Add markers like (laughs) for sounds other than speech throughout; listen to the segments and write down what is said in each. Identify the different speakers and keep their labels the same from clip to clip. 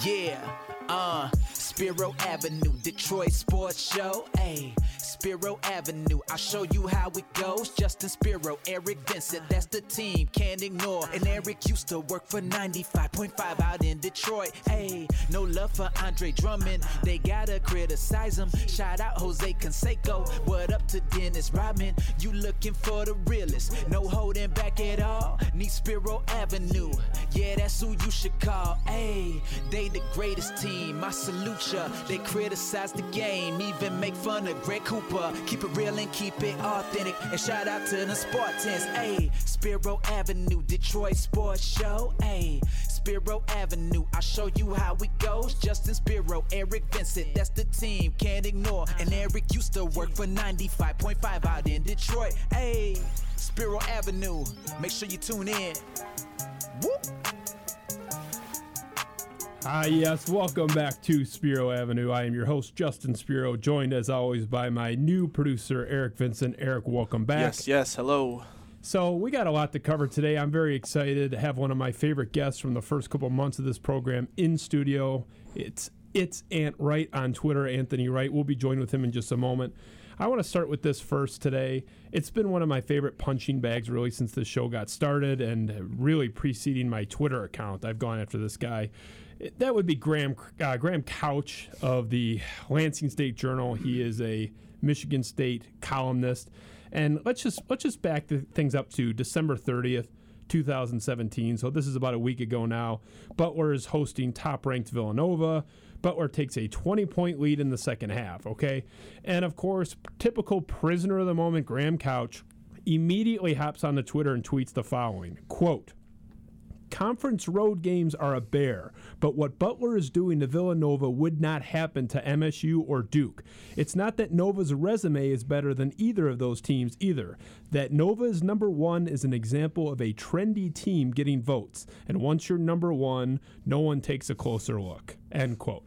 Speaker 1: Yeah, uh, Spiro Avenue, Detroit Sports Show. Ayy, Spiro Avenue, I'll show you how it goes. Justin Spiro, Eric Vincent, that's the team, can't ignore. And Eric used to work for 95.5 out in Detroit. Ayy, no love for Andre Drummond, they gotta criticize him. Shout out Jose Canseco, what up to Dennis Rodman? You looking for the realest, no holding back at all. Need Spiro Avenue, yeah, that's who you should call. Ayy, they the greatest team, I salute ya. They criticize the game, even make fun of Greg Cooper. Keep it real and keep it authentic. And shout out to the Spartans, ayy. Spiro Avenue, Detroit Sports Show, ayy. Spiro Avenue, I'll show you how it goes. Justin Spiro, Eric Vincent, that's the team, can't ignore. And Eric used to work for 95.5 out in Detroit, ayy. Spiro Avenue, make sure you tune in. Whoop.
Speaker 2: Ah, yes. Welcome back to Spiro Avenue. I am your host, Justin Spiro, joined as always by my new producer, Eric Vincent. Eric, welcome back.
Speaker 3: Yes, yes. Hello.
Speaker 2: So, we got a lot to cover today. I'm very excited to have one of my favorite guests from the first couple months of this program in studio. It's it's Ant Wright on Twitter, Anthony Wright. We'll be joined with him in just a moment. I want to start with this first today. It's been one of my favorite punching bags really since the show got started and really preceding my Twitter account. I've gone after this guy. That would be Graham uh, Graham Couch of the Lansing State Journal. He is a Michigan State columnist, and let's just let's just back the things up to December thirtieth. 2017. So this is about a week ago now. Butler is hosting top ranked Villanova. Butler takes a 20 point lead in the second half, okay? And of course, typical prisoner of the moment, Graham Couch, immediately hops on the Twitter and tweets the following quote, Conference road games are a bear, but what Butler is doing to Villanova would not happen to MSU or Duke. It's not that Nova's resume is better than either of those teams either. That Nova is number one is an example of a trendy team getting votes, and once you're number one, no one takes a closer look. End quote.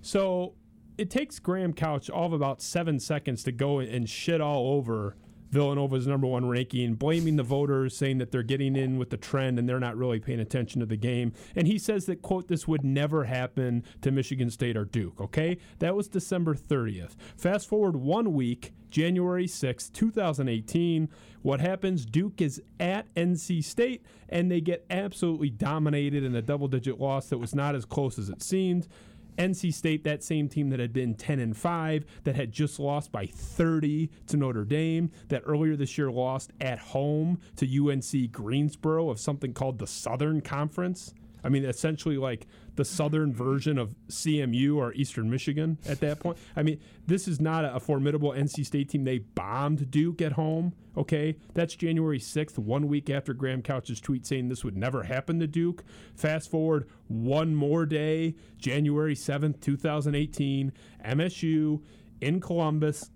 Speaker 2: So it takes Graham Couch all of about seven seconds to go and shit all over Villanova's number one ranking, blaming the voters, saying that they're getting in with the trend and they're not really paying attention to the game. And he says that, quote, this would never happen to Michigan State or Duke, okay? That was December 30th. Fast forward one week, January 6th, 2018. What happens? Duke is at NC State and they get absolutely dominated in a double digit loss that was not as close as it seemed. NC State, that same team that had been 10 and 5, that had just lost by 30 to Notre Dame, that earlier this year lost at home to UNC Greensboro of something called the Southern Conference. I mean, essentially like the southern version of CMU or Eastern Michigan at that point. I mean, this is not a, formidable NC State team. They bombed Duke at home. Okay, that's January 6th, one week after Graham Couch's tweet saying this would never happen to Duke. Fast forward one more day, January 7th, 2018, MSU in Columbus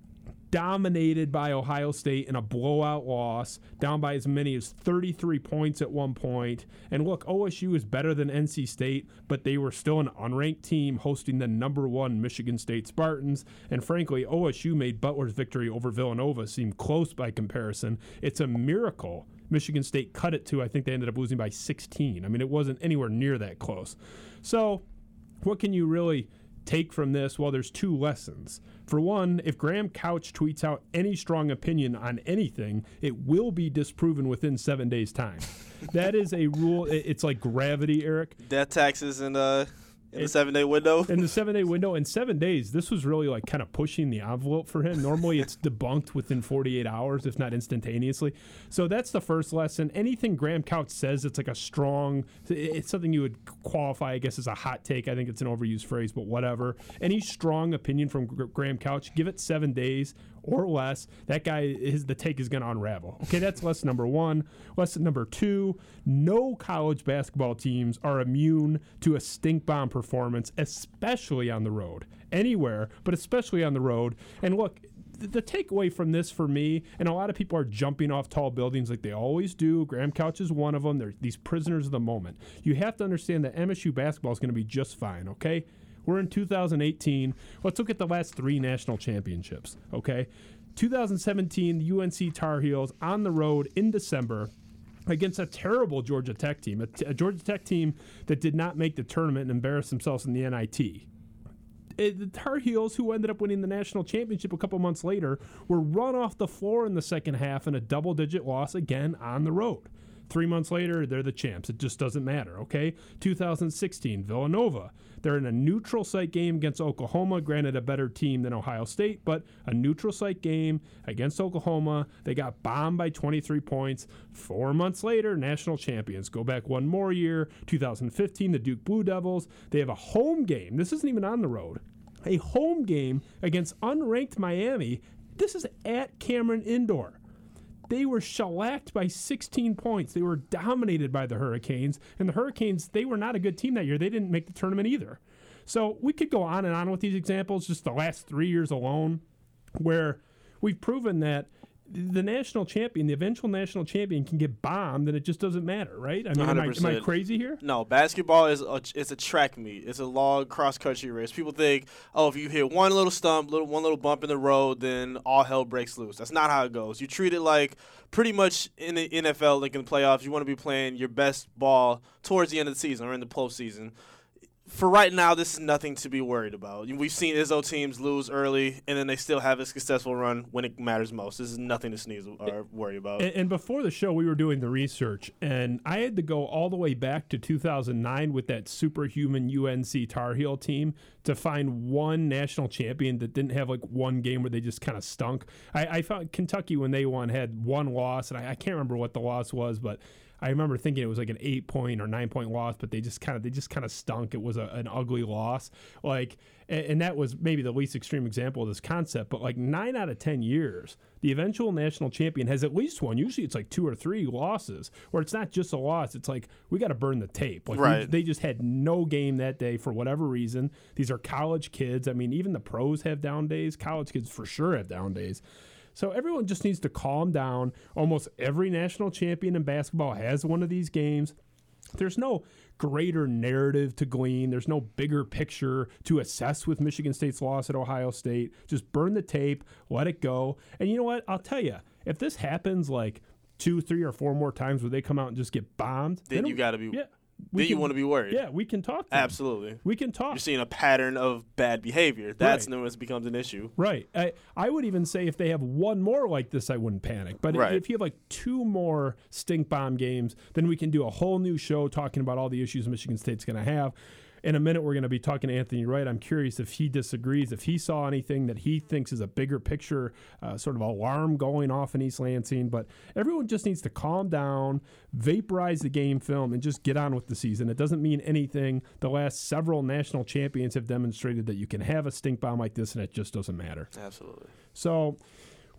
Speaker 2: dominated by Ohio State in a blowout loss, down by as many as 33 points at one point. And look, OSU is better than NC State, but they were still an unranked team hosting the number one Michigan State Spartans. And frankly, OSU made Butler's victory over Villanova seem close by comparison. It's a miracle. Michigan State cut it to, I think they ended up losing by 16. I mean, it wasn't anywhere near that close. So, what can you really take from this? Well, there's two lessons. For one, if Graham Couch tweets out any strong opinion on anything, it will be disproven within seven days' time. that is a rule. It's like gravity, Eric.
Speaker 3: Death taxes and uh, in the seven day window.
Speaker 2: In the seven day window, in seven days, this was really like kind of pushing the envelope for him. Normally, it's (laughs) debunked within 48 hours, if not instantaneously. So that's the first lesson. Anything Graham Couch says, it's like a strong, it's something you would qualify, I guess, as a hot take. I think it's an overused phrase, but whatever. Any strong opinion from Graham Couch, give it seven days or less, that guy his the take is going to unravel. Okay, that's lesson number one. Lesson number two: no college basketball teams are immune to a stink bomb performance, especially on the road. Anywhere, but especially on the road. And look, the takeaway from this for me, and a lot of people are jumping off tall buildings like they always do. Graham Couch is one of them. They're these prisoners of the moment. You have to understand that MSU basketball is going to be just fine, okay? We're in 2018. Let's look at the last three national championships, okay? 2017, the UNC Tar Heels on the road in December against a terrible Georgia Tech team, a, t- a Georgia Tech team that did not make the tournament and embarrassed themselves in the NIT. It, eh, the Tar Heels, who ended up winning the national championship a couple months later, were run off the floor in the second half in a double digit loss again on the road. Three months later, they're the champs. It just doesn't matter, okay? 2016, Villanova. They're in a neutral site game against Oklahoma, granted a better team than Ohio State, but a neutral site game against Oklahoma. They got bombed by 23 points. Four months later, national champions. Go back one more year, 2015, the Duke Blue Devils. They have a home game. This isn't even on the road. A home game against unranked Miami. This is at Cameron Indoor they were shellacked by 16 points. They were dominated by the Hurricanes, and the Hurricanes they were not a good team that year. They didn't make the tournament either. So we could go on and on with these examples, just the last three years alone, where we've proven that the national champion, the eventual national champion, can get bombed, and it just doesn't matter, right? I mean, am I, am I, crazy here?
Speaker 3: No, basketball is a, it's a track meet. It's a long cross country race. People think, oh, if you hit one little stump, little one little bump in the road, then all hell breaks loose. That's not how it goes. You treat it like pretty much in the NFL, like in the playoffs, you want to be playing your best ball towards the end of the season or in the postseason for right now, this is nothing to be worried about. We've seen Izzo teams lose early, and then they still have a successful run when it matters most. This is nothing to sneeze or worry about.
Speaker 2: And, and, before the show, we were doing the research, and I had to go all the way back to 2009 with that superhuman UNC Tar Heel team to find one national champion that didn't have like one game where they just kind of stunk. I, I, found Kentucky when they won had one loss, and I, I can't remember what the loss was, but I remember thinking it was like an eight point or nine point loss, but they just kind of they just kind of stunk. It was a, an ugly loss. Like, and, and, that was maybe the least extreme example of this concept. But like nine out of ten years, the eventual national champion has at least one. Usually, it's like two or three losses, where it's not just a loss. It's like we got to burn the tape. Like
Speaker 3: right.
Speaker 2: we, they just had no game that day for whatever reason. These are college kids. I mean, even the pros have down days. College kids for sure have down days. So everyone just needs to calm down. Almost every national champion in basketball has one of these games. There's no greater narrative to glean. There's no bigger picture to assess with Michigan State's loss at Ohio State. Just burn the tape, let it go. And you know what? I'll tell you, if this happens like two, three, or four more times where they come out and just get bombed,
Speaker 3: then, you got to be
Speaker 2: yeah,
Speaker 3: we then can, you want to be worried.
Speaker 2: Yeah, we can talk.
Speaker 3: Absolutely,
Speaker 2: we can talk.
Speaker 3: You're seeing a pattern of bad behavior. That's right. when it becomes an issue.
Speaker 2: Right. I, I would even say if they have one more like this, I wouldn't panic. But right. if you have like two more stink bomb games, then we can do a whole new show talking about all the issues Michigan State's going to have in a minute, we're going to be talking to Anthony Wright. I'm curious if he disagrees, if he saw anything that he thinks is a bigger picture, uh, sort of alarm going off in East Lansing. But everyone just needs to calm down, vaporize the game film, and just get on with the season. It doesn't mean anything. The last several national champions have demonstrated that you can have a stink bomb like this, and it just doesn't matter.
Speaker 3: Absolutely.
Speaker 2: So.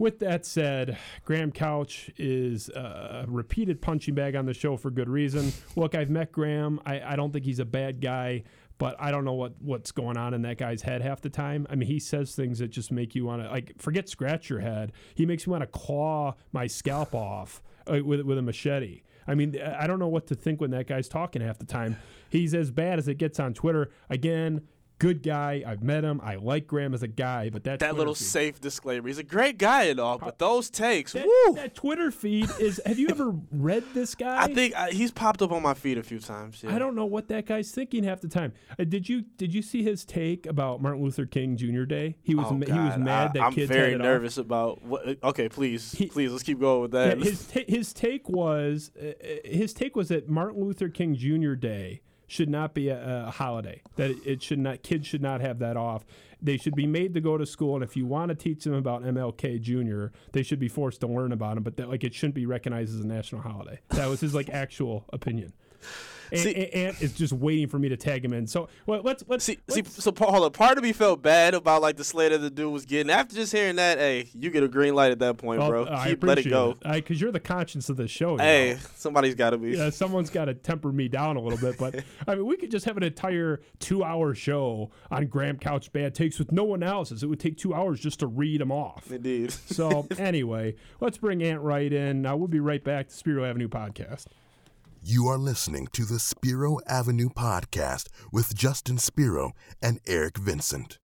Speaker 2: With that said, Graham Couch is a repeated punching bag on the show for good reason. Look, I've met Graham. I, I don't think he's a bad guy, but I don't know what, what's going on in that guy's head half the time. I mean, he says things that just make you want to, like, forget scratch your head. He makes me want to claw my scalp off uh, with, with a machete. I mean, I don't know what to think when that guy's talking half the time. He's as bad as it gets on Twitter. Again, good guy. I've met him. I like Graham as a guy, but that
Speaker 3: that little
Speaker 2: feed,
Speaker 3: safe disclaimer. He's a great guy and all, but those takes,
Speaker 2: that,
Speaker 3: woo!
Speaker 2: That Twitter feed is. Have you ever read this (laughs) guy?
Speaker 3: I think uh, he's popped up on my feed a few times. Yeah.
Speaker 2: I don't know what that guy's thinking half the time. Uh, did you did you see his take about Martin Luther King Jr. Day? He was
Speaker 3: oh,
Speaker 2: ma- he was mad
Speaker 3: I,
Speaker 2: that
Speaker 3: I'm
Speaker 2: kids.
Speaker 3: I'm very nervous
Speaker 2: off.
Speaker 3: about what. Uh, okay, please, he, please, let's keep going with that.
Speaker 2: Yeah, his ta- his take was uh, uh, his take was that Martin Luther King Jr. Day should not be a, a holiday. That it should not kids should not have that off. They should be made to go to school, and if you want to teach them about MLK Jr., they should be forced to learn about him. But that, like it shouldn't be recognized as a national holiday. That was his like actual opinion. See, Ant is just waiting for me to tag him in. So well, let's let's
Speaker 3: see.
Speaker 2: Let's,
Speaker 3: see, so on. Part of me felt bad about like the slate of the dude was getting. After just hearing that, hey, you get a green light at that point, well, bro.
Speaker 2: Uh,
Speaker 3: Keep let it go.
Speaker 2: Because you're the conscience of the show.
Speaker 3: Hey,
Speaker 2: know?
Speaker 3: somebody's got to be.
Speaker 2: Yeah, someone's got to temper me down a little bit. But (laughs) I mean, we could just have an entire two-hour show on Graham Couch bad takes with no analysis. It would take two hours just to read them off.
Speaker 3: Indeed.
Speaker 2: so (laughs) anyway, let's bring Ant Wright in. Now we'll be right back to Spiro Avenue podcast.
Speaker 4: You are listening to the Spiro Avenue podcast with Justin Spiro and Eric Vincent.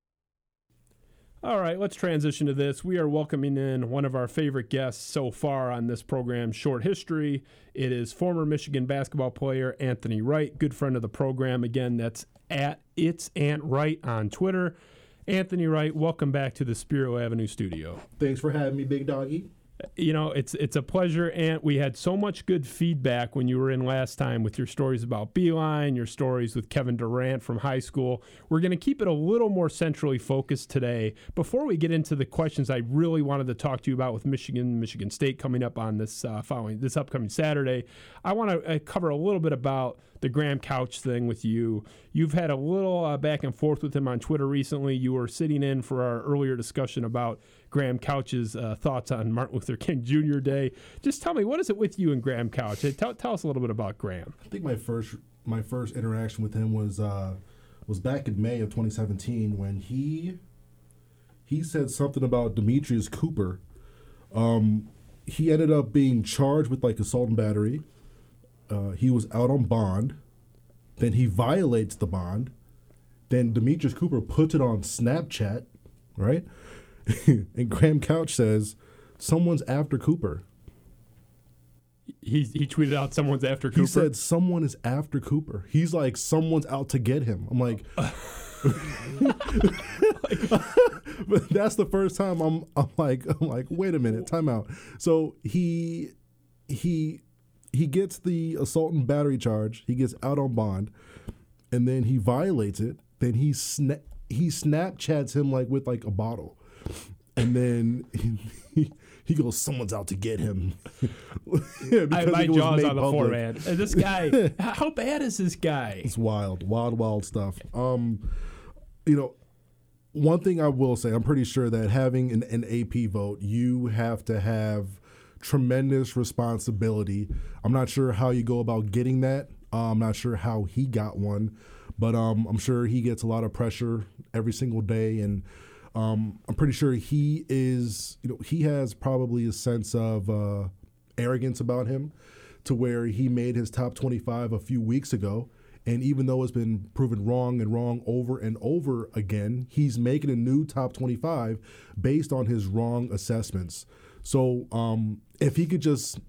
Speaker 2: All right, let's transition to this. We are welcoming in one of our favorite guests so far on this program, Short History. It is former Michigan basketball player Anthony Wright, good friend of the program. Again, that's at It's Ant Wright on Twitter. Anthony Wright, welcome back to the Spiro Avenue studio.
Speaker 5: Thanks for having me, Big Doggy.
Speaker 2: You know, it's it's a pleasure, and we had so much good feedback when you were in last time with your stories about Beilein, your stories with Kevin Durant from high school. We're going to keep it a little more centrally focused today. Before we get into the questions I really wanted to talk to you about with Michigan, Michigan State coming up on this uh, following this upcoming Saturday, I want to uh, cover a little bit about the Graham Couch thing with you. You've had a little uh, back and forth with him on Twitter recently. You were sitting in for our earlier discussion about Graham Couch's uh, thoughts on Martin Luther King Jr. Day. Just tell me, what is it with you and Graham Couch? Tell, tell us a little bit about Graham.
Speaker 5: I think my first my first interaction with him was uh, was back in May of 2017 when he he said something about Demetrius Cooper. Um, he ended up being charged with like assault and battery. Uh, he was out on bond. Then he violates the bond. Then Demetrius Cooper puts it on Snapchat, right? (laughs) and Graham Couch says, "Someone's after Cooper."
Speaker 2: He, he tweeted out someone's after
Speaker 5: He said someone is after Cooper. He's like someone's out to get him. I'm like, (laughs) (laughs) but that's the first time I'm I'm like I'm like wait a minute, time out. So he he he gets the assault and battery charge. He gets out on bond, and then he violates it. Then he sna- he Snapchats him like with like a bottle, and then he, he goes, "Someone's out to get him." (laughs) Yeah,
Speaker 2: I, my jaw's on the
Speaker 5: public.
Speaker 2: floor, man. Uh, This guy, (laughs) how bad is this guy?
Speaker 5: It's wild, wild, wild stuff. Um, you know, one thing I will say, I'm pretty sure that having an, an AP vote, you have to have tremendous responsibility. I'm not sure how you go about getting that. Uh, I'm not sure how he got one, but um, I'm sure he gets a lot of pressure every single day, and um, I'm pretty sure he is. You know, he has probably a sense of uh, arrogance about him, to where he made his top 25 a few weeks ago. And even though it's been proven wrong and wrong over and over again, he's making a new top 25 based on his wrong assessments. So um, if he could just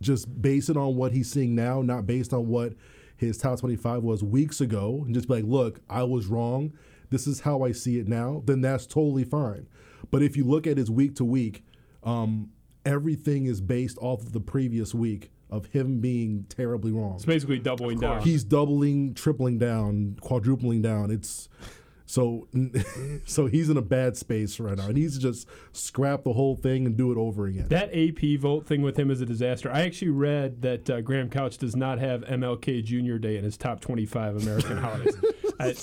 Speaker 5: just base it on what he's seeing now, not based on what his top 25 was weeks ago, and just be like, look, I was wrong. This is how I see it now, then that's totally fine. But if you look at his week to week, um, everything is based off of the previous week of him being terribly wrong.
Speaker 2: It's basically doubling down.
Speaker 5: He's doubling, tripling down, quadrupling down. It's so (laughs) so he's in a bad space right now. And he's just scrap the whole thing and do it over again.
Speaker 2: That AP vote thing with him is a disaster. I actually read that uh, Graham Couch does not have MLK Jr. Day in his top 25 American holidays. (laughs) I,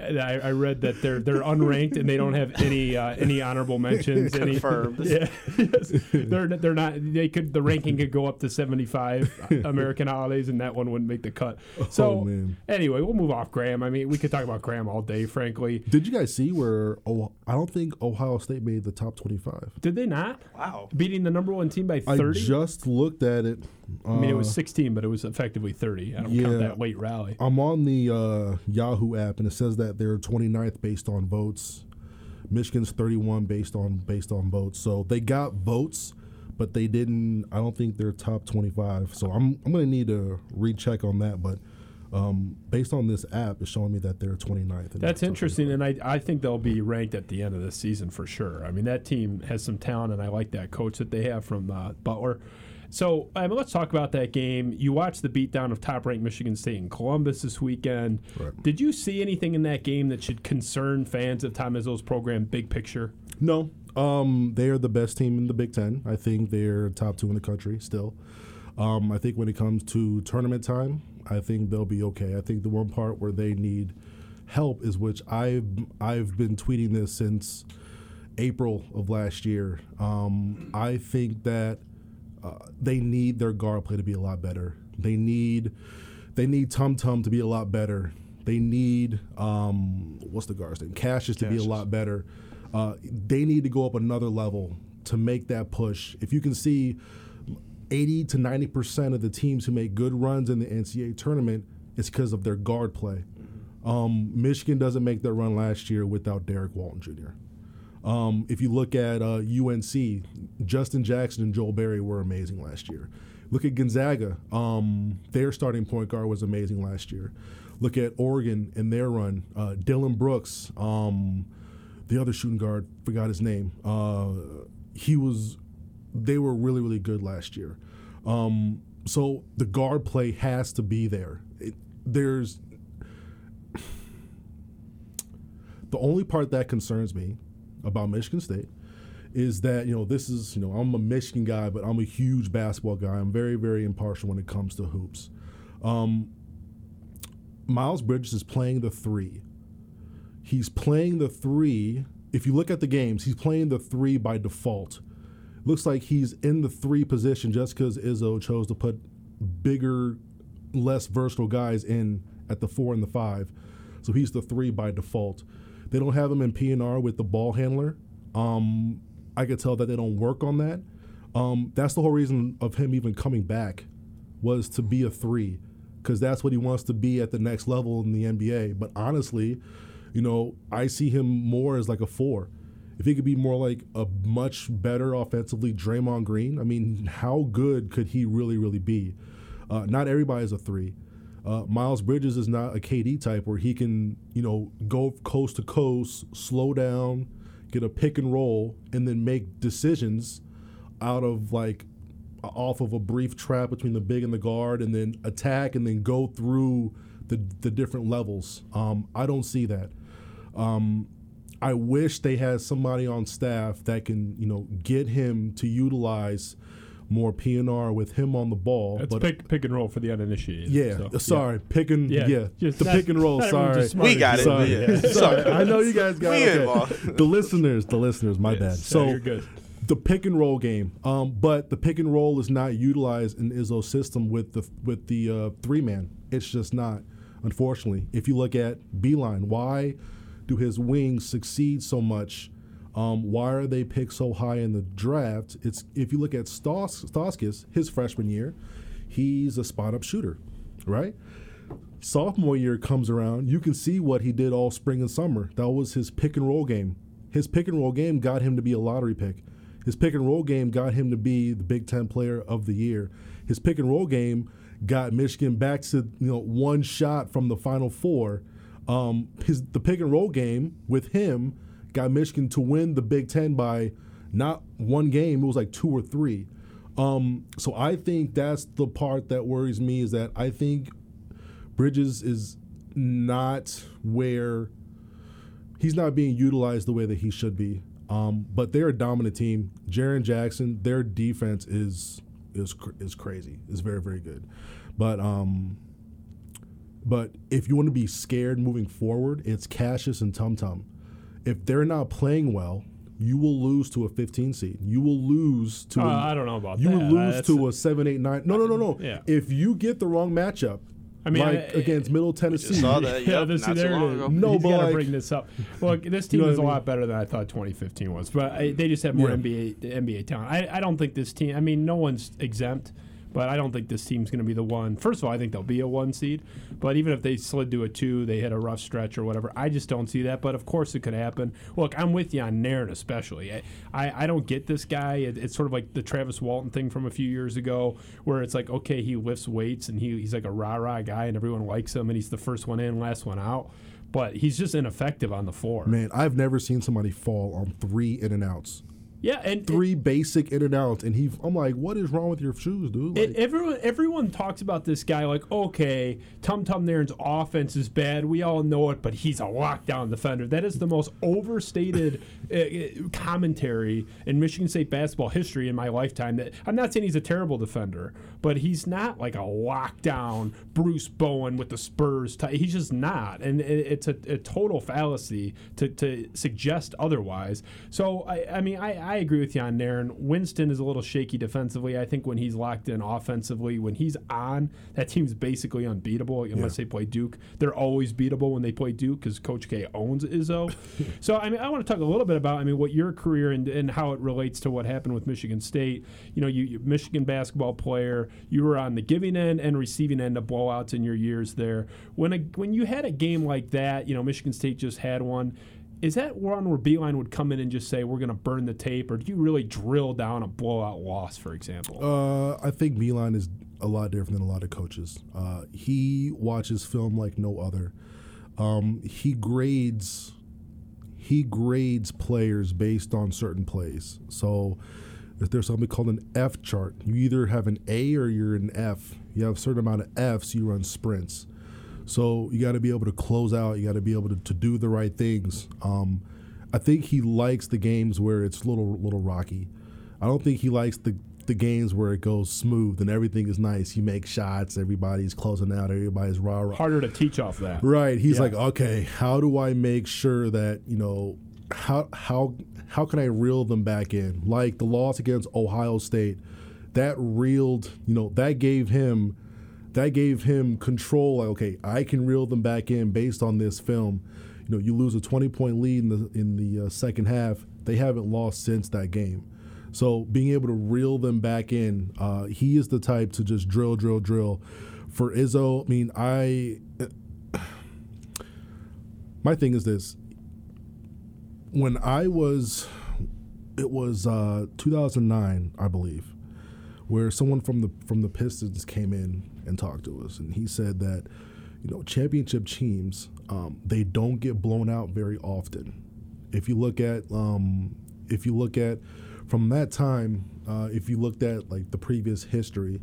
Speaker 2: I, I read that they're they're unranked and they don't have any uh, any honorable mentions. any,
Speaker 3: Confirmed. (laughs)
Speaker 2: Yeah, yes. (laughs) they're they're not. They could the ranking could go up to 75 American holidays and that one wouldn't make the cut. So
Speaker 5: Oh, man.
Speaker 2: anyway, we'll move off Graham. I mean, we could talk about Graham all day, frankly.
Speaker 5: Did you guys see where oh, I don't think Ohio State made the top 25.
Speaker 2: Did they not?
Speaker 3: Wow.
Speaker 2: Beating the number one team by thirty.
Speaker 5: I
Speaker 2: 30?
Speaker 5: just looked at it.
Speaker 2: I mean, it was
Speaker 5: Uh,
Speaker 2: 16, but it was effectively 30. I don't
Speaker 5: yeah.
Speaker 2: count that late rally.
Speaker 5: I'm on the uh, Yahoo app and it says that they're 29th based on votes. Michigan's 31 based on based on votes. So they got votes, but they didn't. I don't think they're top 25. So I'm I'm gonna need to recheck on that. But um, based on this app, it's showing me that they're 29th.
Speaker 2: That's interesting,
Speaker 5: 25.
Speaker 2: and I, I think they'll be ranked at the end of the season for sure. I mean, that team has some talent, and I like that coach that they have from uh, Butler. So, I mean, let's talk about that game. You watched the beatdown of top-ranked Michigan State in Columbus this weekend.
Speaker 5: Right.
Speaker 2: Did you see anything in that game that should concern fans of Tom Izzo's program, big picture?
Speaker 5: No, um, they are the best team in the Big Ten. I think they're top two in the country still. Um, I think when it comes to tournament time, I think they'll be okay. I think the one part where they need help is which I've I've been tweeting this since April of last year. Um, I think that uh, they need their guard play to be a lot better. They need they need Tum Tum to be a lot better. They need um, what's the guard's name? Cassius to be a lot better. Uh, they need to go up another level to make that push. If you can see 80 to 90 percent of the teams who make good runs in the NCAA tournament, it's because of their guard play. Um, Michigan doesn't make that run last year without Derrick Walton Jr. Um, if you look at uh, UNC, Justin Jackson and Joel Berry were amazing last year. Look at Gonzaga. Um, their starting point guard was amazing last year. Look at Oregon and their run. Uh, Dillon Brooks, um, the other shooting guard, forgot his name. Uh, he was, they were really, really good last year. Um, so the guard play has to be there. It, there's (sighs) the only part that concerns me about Michigan State is that you know this is you know I'm a Michigan guy, but I'm a huge basketball guy. I'm very very impartial when it comes to hoops. Um, Miles Bridges is playing the three. He's playing the three. If you look at the games, he's playing the three by default. Looks like he's in the three position just because Izzo chose to put bigger, less versatile guys in at the four and the five. So he's the three by default. They don't have him in PNR with the ball handler. Um, I could tell that they don't work on that. Um, that's the whole reason of him even coming back was to be a three because that's what he wants to be at the next level in the NBA. But honestly, you know, I see him more as like a four. If he could be more like a much better offensively Draymond Green, I mean, how good could he really, really be? Uh, not everybody is a three. Uh, Miles Bridges is not a KD type where he can, you know, go coast to coast, slow down, get a pick and roll, and then make decisions out of like off of a brief trap between the big and the guard, and then attack and then go through the the different levels. Um, I don't see that. Um, I wish they had somebody on staff that can, you know, get him to utilize more PNR with him on the ball.
Speaker 2: That's
Speaker 5: but
Speaker 2: pick pick and roll for the uninitiated.
Speaker 5: yeah,
Speaker 2: so,
Speaker 5: sorry, pick and
Speaker 2: Yeah.
Speaker 5: yeah,
Speaker 2: Just
Speaker 5: the pick and roll. Sorry,
Speaker 3: We got it.
Speaker 5: sorry,
Speaker 3: Yeah. (laughs)
Speaker 5: sorry. I know you guys got
Speaker 3: We
Speaker 5: it.
Speaker 3: involved.
Speaker 5: The listeners, the listeners, my
Speaker 2: Yes,
Speaker 5: bad.
Speaker 2: no,
Speaker 5: So
Speaker 2: you're good.
Speaker 5: the pick and roll game, um, but the pick and roll is not utilized in Izzo's system with the with the uh, three man. It's just not. Unfortunately, if you look at Beilein, why do his wings succeed so much? Um, why are they picked so high in the draft? It's if you look at Stos, Stauskas, his freshman year, he's a spot up shooter, right? sophomore year comes around, you can see what he did all spring and summer. That was his pick and roll game. His pick and roll game got him to be a lottery pick. His pick and roll game got him to be the Big Ten Player of the Year. His pick and roll game got Michigan back to you know one shot from the Final Four. Um, his the pick and roll game with him got Michigan to win the Big Ten by not one game. It was like two or three. Um, so I think that's the part that worries me is that I think Bridges is not where he's not being utilized the way that he should be. Um, but they're a dominant team. Jaren Jackson, their defense is is is crazy. It's very very good. But um, but if you want to be scared moving forward, it's Cassius and Tum Tum. If they're not playing well, you will lose to a 15 seed. You will lose to.
Speaker 2: Uh,
Speaker 5: a-
Speaker 2: I don't know about
Speaker 5: you
Speaker 2: that.
Speaker 5: will lose
Speaker 2: That's-
Speaker 5: to a seven, eight, nine. No, no, no, no.
Speaker 2: Yeah.
Speaker 5: If you get the wrong matchup,
Speaker 2: I mean,
Speaker 5: like
Speaker 2: I-
Speaker 5: against Middle Tennessee,
Speaker 3: saw that. (laughs)
Speaker 2: Yeah,
Speaker 3: Yep,
Speaker 2: this,
Speaker 3: not too
Speaker 2: there it
Speaker 3: long
Speaker 2: is.
Speaker 3: ago.
Speaker 5: No,
Speaker 2: He's
Speaker 5: but like-
Speaker 2: bring this up. Look, this (laughs) team
Speaker 5: know
Speaker 2: is a
Speaker 5: what I
Speaker 2: lot better than I thought 2015 was, but I, they just have more
Speaker 5: Yeah.
Speaker 2: NBA NBA talent. I, I don't think this team. I mean, no one's exempt, but I don't think this team's going to be the one. First of all, I think they'll be a one seed, but even if they slid to a two, they hit a rough stretch or whatever. I just don't see that. But of course, it could happen. Look, I'm with you on Nairn especially. I, I, I don't get this guy. It, it's sort of like the Travis Walton thing from a few years ago, where it's like, okay, he lifts weights and he, he's like a rah rah guy and everyone likes him and he's the first one in, last one out. But he's just ineffective on the floor.
Speaker 5: man, I've never seen somebody fall on three in and outs.
Speaker 2: Yeah, and
Speaker 5: Three basic in and outs, and he. I'm like, what is wrong with your shoes, dude? Like,
Speaker 2: It, everyone, everyone talks about this guy like, okay, Tum Tum Nairn's offense is bad. We all know it, but he's a lockdown defender. That is the most overstated (laughs) uh, uh, commentary in Michigan State basketball history in my lifetime. That I'm not saying he's a terrible defender, but he's not like a lockdown Bruce Bowen with the Spurs. Type. He's just not, and it, it's a, a total fallacy to, to suggest otherwise. So I, I mean, I, I agree with you on Nairn. Winston is a little shaky defensively. I think when he's locked in offensively, when he's on, that team's basically unbeatable unless they play Duke. They're always beatable when they play Duke because Coach K owns Izzo. (laughs) so I mean, I want to talk a little bit about I mean what your career and, and how it relates to what happened with Michigan State. You know, you, you Michigan basketball player. You were on the giving end and receiving end of blowouts in your years there. When a, when you had a game like that, you know, Michigan State just had one Is that one where Beilein would come in and just say, we're going to burn the tape? Or do you really drill down a blowout loss, for example?
Speaker 5: Uh, I think Beilein is a lot different than a lot of coaches. Uh, he watches film like no other. Um, he grades he grades players based on certain plays. So if there's something called an F chart, you either have an A or you're an F. You have a certain amount of Fs, you run sprints. So you got to be able to close out. You got to be able to, to do the right things. Um, I think he likes the games where it's little little rocky. I don't think he likes the the games where it goes smooth and everything is nice. You make shots, everybody's closing out, everybody's rah rah.
Speaker 2: Harder to teach off that.
Speaker 5: Right. He's
Speaker 2: Yeah.
Speaker 5: like, okay, how do I make sure that you know how how how can I reel them back in? Like the loss against Ohio State, that reeled you know that gave him that gave him control. Like, okay, I can reel them back in based on this film. You know, you lose a twenty point lead in the in the uh, second half. They haven't lost since that game. So being able to reel them back in, uh, he is the type to just drill, drill, drill. For Izzo, I mean, I (sighs) my thing is this when i was it was uh 2009 i believe where someone from the from the pistons came in and talked to us and he said that you know championship teams um, they don't get blown out very often if you look at um, if you look at from that time uh, if you looked at like the previous history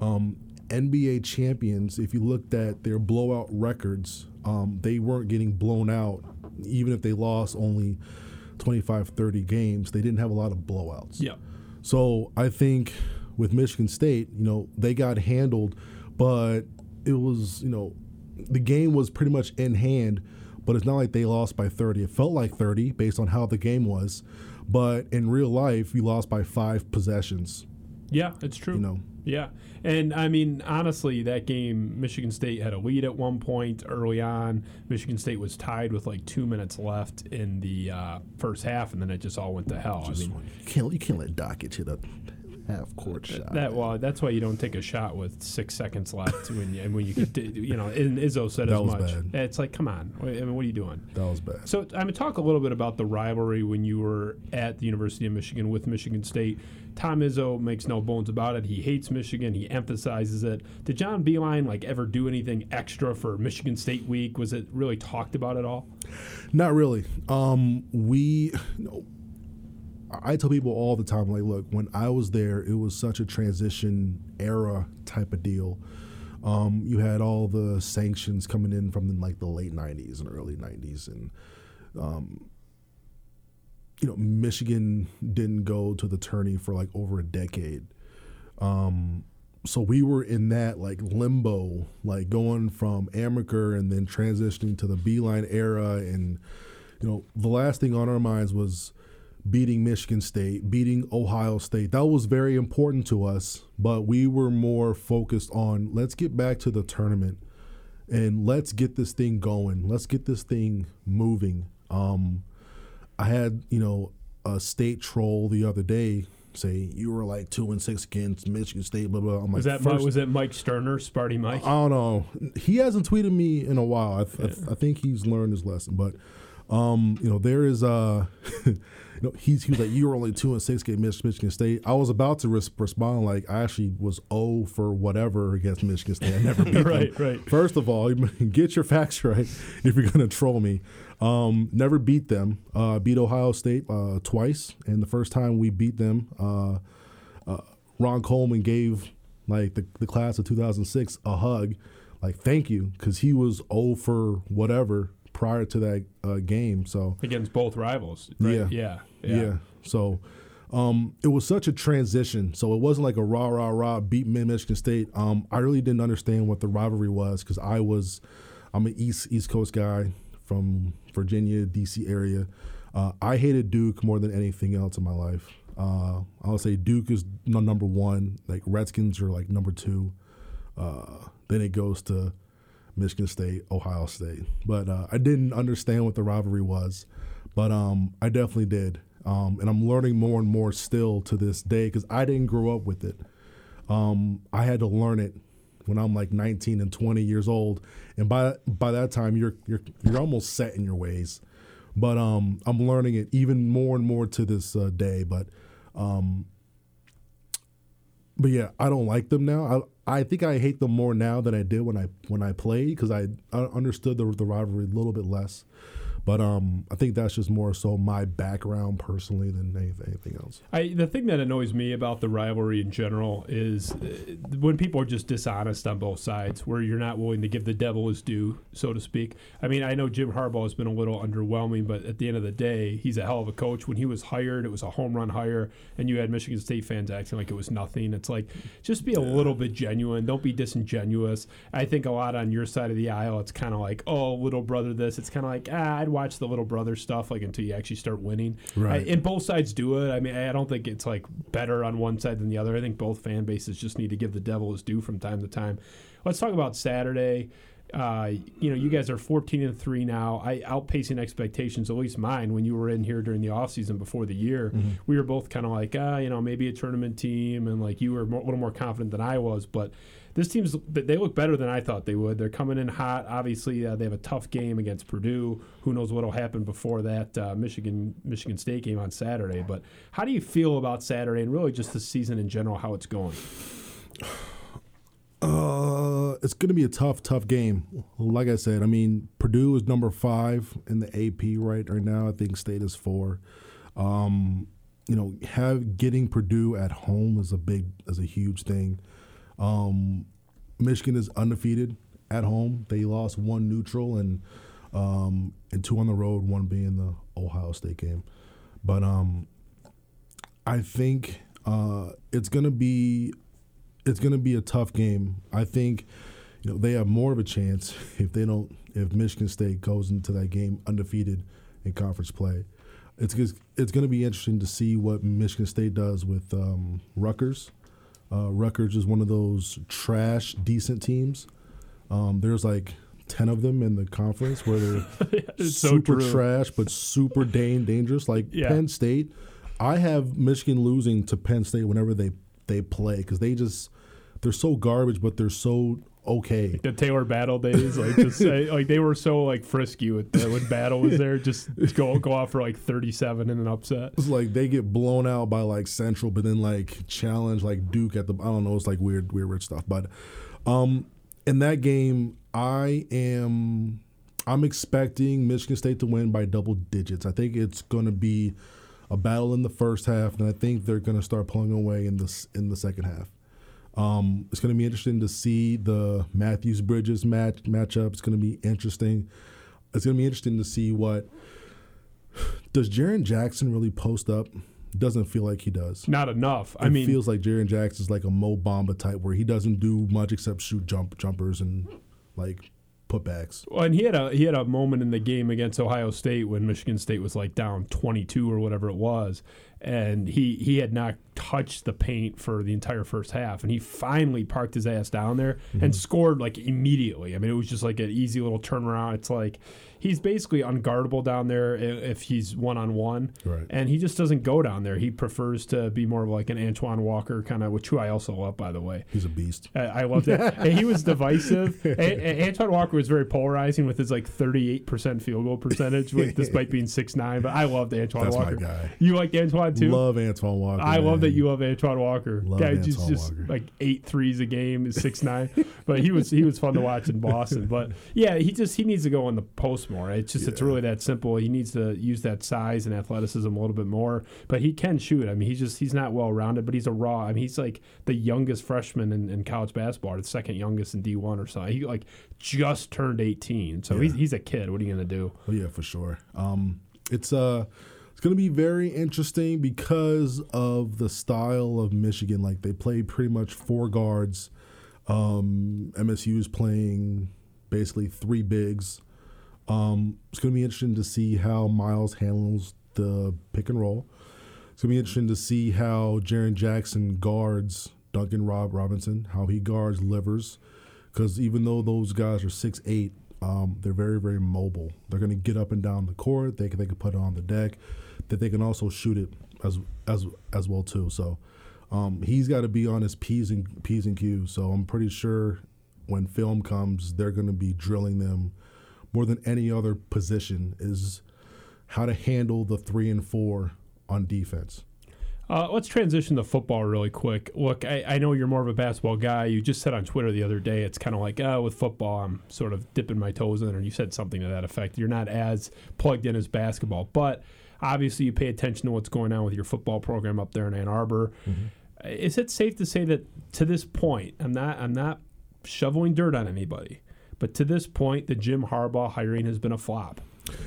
Speaker 5: um, NBA champions, if you looked at their blowout records, um, they weren't getting blown out, even if they lost only 25, 30 games. They didn't have a lot of blowouts.
Speaker 2: Yeah.
Speaker 5: So I think with Michigan State, you know, they got handled, but it was, you know, the game was pretty much in hand, but it's not like they lost by 30. It felt like 30 based on how the game was, but in real life, you lost by five possessions.
Speaker 2: Yeah, it's true.
Speaker 5: You know.
Speaker 2: Yeah. And I mean, honestly, that game, Michigan State had a lead at one point early on. Michigan State was tied with like two minutes left in the uh, first half, and then it just all went to hell. I mean,
Speaker 5: you can't you can't let Dockage hit a half court shot.
Speaker 2: that well, that's why you don't take a shot with six seconds left when you, and when you could, you know, and Izzo said
Speaker 5: That
Speaker 2: as
Speaker 5: was
Speaker 2: much.
Speaker 5: bad.
Speaker 2: It's like, come on, I mean, what are you doing?
Speaker 5: that was bad.
Speaker 2: So I mean, talk a little bit about the rivalry when you were at the University of Michigan with Michigan State. Tom Izzo makes no bones about it. He hates Michigan. He emphasizes it. Did John Beilein like ever do anything extra for Michigan State Week? Was it really talked about at all?
Speaker 5: Not really. Um, we, know, I tell people all the time, like, look, when I was there, it was such a transition era type of deal. Um, you had all the sanctions coming in from like the late '90s and early '90s, and um, you know, Michigan didn't go to the tourney for like over a decade. Um, so we were in that like limbo, like going from Amaker and then transitioning to the Beilein era, and you know, the last thing on our minds was beating Michigan State, beating Ohio State. That was very important to us, but we were more focused on let's get back to the tournament and let's get this thing going. Let's get this thing moving. Um, I had, you know, a state troll the other day say you were like two and six against Michigan State, blah blah. I'm like,
Speaker 2: Was that
Speaker 5: first,
Speaker 2: was that Mike Sterner, Sparty Mike?
Speaker 5: I don't know. He hasn't tweeted me in a while. I, th- I think he's learned his lesson. But um, you know, there is uh, (laughs) you know, he's he was like, you were only two and six against Michigan State. I was about to res- respond like I actually was O for whatever against Michigan State. I never beat (laughs)
Speaker 2: Right,
Speaker 5: them.
Speaker 2: right.
Speaker 5: First of all, (laughs) get your facts right (laughs) if you're gonna troll me. Um, never beat them. Uh, beat Ohio State uh, twice, and the first time we beat them. Uh, Ron Coleman gave like the, the class of 2006 a hug, like thank you, because he was 0 for whatever prior to that uh, game. So
Speaker 2: Against both rivals. Right?
Speaker 5: Yeah.
Speaker 2: Yeah.
Speaker 5: Yeah, so um, it was such a transition. So it wasn't like a rah rah rah beat Michigan State. Um, I really didn't understand what the rivalry was because I was I'm an East East Coast guy from Virginia D.C. area. Uh, I hated Duke more than anything else in my life. Uh, I would say Duke is no, number one. Like Redskins are like number two. Uh, then it goes to Michigan State, Ohio State. But uh, I didn't understand what the rivalry was, but um, I definitely did. Um, and I'm learning more and more still to this day because I didn't grow up with it. Um, I had to learn it when I'm like 19 and 20 years old, and by by that time you're you're you're almost set in your ways. but um, I'm learning it even more and more to this uh, day. But um, but yeah, I don't like them now. I I think I hate them more now than I did when I when I played because I, I understood the the rivalry a little bit less. But um, I think that's just more so my background personally than anything, anything else.
Speaker 2: I, the thing that annoys me about the rivalry in general is uh, when people are just dishonest on both sides, where you're not willing to give the devil his due, so to speak. I mean, I know Jim Harbaugh has been a little underwhelming, but at the end of the day, he's a hell of a coach. When he was hired, it was a home run hire, and you had Michigan State fans acting like it was nothing. It's like just be a little bit genuine. Don't be disingenuous. I think a lot on your side of the aisle, it's kind of like, oh, little brother, this. It's kind of like, ah, I'd watch the little brother stuff like until you actually start winning.
Speaker 5: Right.
Speaker 2: I, and both sides do it. I mean, I don't think it's like better on one side than the other. I think both fan bases just need to give the devil his due from time to time. Let's talk about Saturday. Uh, you know, you guys are 14 and 3 now. I outpacing expectations, at least mine, when you were in here during the offseason before the year.
Speaker 5: Mm-hmm.
Speaker 2: We were both kind of like, ah, you know, maybe a tournament team, and like you were more, a little more confident than I was. But this team's they look better than I thought they would. They're coming in hot. Obviously, uh, they have a tough game against Purdue. Who knows what'll happen before that uh, Michigan Michigan State game on Saturday? But how do you feel about Saturday and really just the season in general? How it's going?
Speaker 5: Uh, it's going to be a tough, tough game. Like I said, I mean, Purdue is number five in the AP right right now. I think State is four. Um, you know, have getting Purdue at home is a big, is a huge thing. Um, Michigan is undefeated at home. They lost one neutral and um, and two on the road, one being the Ohio State game. But um, I think uh, it's gonna be it's gonna be a tough game. I think you know they have more of a chance (laughs) if they don't if Michigan State goes into that game undefeated in conference play. It's it's going to be interesting to see what Michigan State does with um, Rutgers. Uh, Rutgers is one of those trash decent teams. Um, there's like ten of them in the conference where they're (laughs)
Speaker 2: It's
Speaker 5: super
Speaker 2: true.
Speaker 5: trash but super dang dangerous. Like
Speaker 2: Yeah.
Speaker 5: Penn State, I have Michigan losing to Penn State whenever they they play because they just they're so garbage, but they're so okay.
Speaker 2: The Talor Battle days, like just (laughs) say, like they were so like frisky with the, when Battle was there, just go go off for like 37 in an upset.
Speaker 5: It's like they get blown out by like Central, but then like challenge like Duke at the I don't know. It's like weird, weird, weird stuff. But um, in that game, I am I'm expecting Michigan State to win by double digits. I think it's going to be a battle in the first half, and I think they're going to start pulling away in the in the second half. Um, it's going to be interesting to see the Matthews Bridges match matchup. It's going to be interesting. It's going to be interesting to see what does Jaren Jackson really post up? Doesn't feel like he does.
Speaker 2: Not enough. I
Speaker 5: it
Speaker 2: mean,
Speaker 5: feels like Jaren Jackson's like a Mo Bamba type where he doesn't do much except shoot jump jumpers and like putbacks.
Speaker 2: Well, and he had a he had a moment in the game against Ohio State when Michigan State was like down 22 or whatever it was, and he he had not touched the paint for the entire first half, and he finally parked his ass down there
Speaker 5: Mm-hmm.
Speaker 2: and scored like immediately. I mean, it was just like an easy little turnaround. It's like he's basically unguardable down there if he's one on one, and he just doesn't go down there. He prefers to be more of like an Antoine Walker kind of, which who I also love by the way.
Speaker 5: He's a beast.
Speaker 2: I, I loved it. (laughs) and he was divisive. A- A- Antoine Walker was very polarizing with his like 38% field goal percentage, with, despite being 6'9". But I loved Antoine
Speaker 5: That's my
Speaker 2: Walker.
Speaker 5: guy.
Speaker 2: You liked Antoine too?
Speaker 5: Love Antoine Walker.
Speaker 2: I love that you love Antoine Walker.
Speaker 5: Love
Speaker 2: Guy
Speaker 5: Antoine
Speaker 2: just
Speaker 5: Walker.
Speaker 2: like eight threes a game, is six nine. but he was he was fun to watch in Boston. But yeah, he just he needs to go on the post more. It's just it's really that simple. He needs to use that size and athleticism a little bit more. But he can shoot. I mean, he's just he's not well rounded, but he's a raw. I mean, he's like the youngest freshman in, in college basketball, or the second youngest in D one or something. He like just turned eighteen, so he's he's a kid. What are you gonna do?
Speaker 5: Oh yeah, for sure. Um, it's uh, it's gonna be very interesting because of the style of Michigan. Like they play pretty much four guards. Um, MSU is playing basically three bigs. Um, it's gonna be interesting to see how Miles handles the pick and roll. It's gonna be interesting to see how Jaren Jackson guards Duncan Rob Robinson, how he guards Livers, because even though those guys are six eight, um, they're very very mobile. They're gonna get up and down the court. They can they can put it on the deck. That they can also shoot it as as as well too. So um, he's got to be on his p's and p's and q's. So I'm pretty sure when film comes, they're gonna be drilling them more than any other position is how to handle the three and four on defense.
Speaker 2: Uh, let's transition to football really quick. Look, I, I, know you're more of a basketball guy. You just said on Twitter the other day, it's kind of like, oh, with football, I'm sort of dipping my toes in, or you said something to that effect. You're not as plugged in as basketball. But obviously, you pay attention to what's going on with your football program up there in Ann Arbor. Mm-hmm. Is it safe to say that to this point, I'm not, I'm not shoveling dirt on anybody, but to this point, the Jim Harbaugh hiring has been a flop?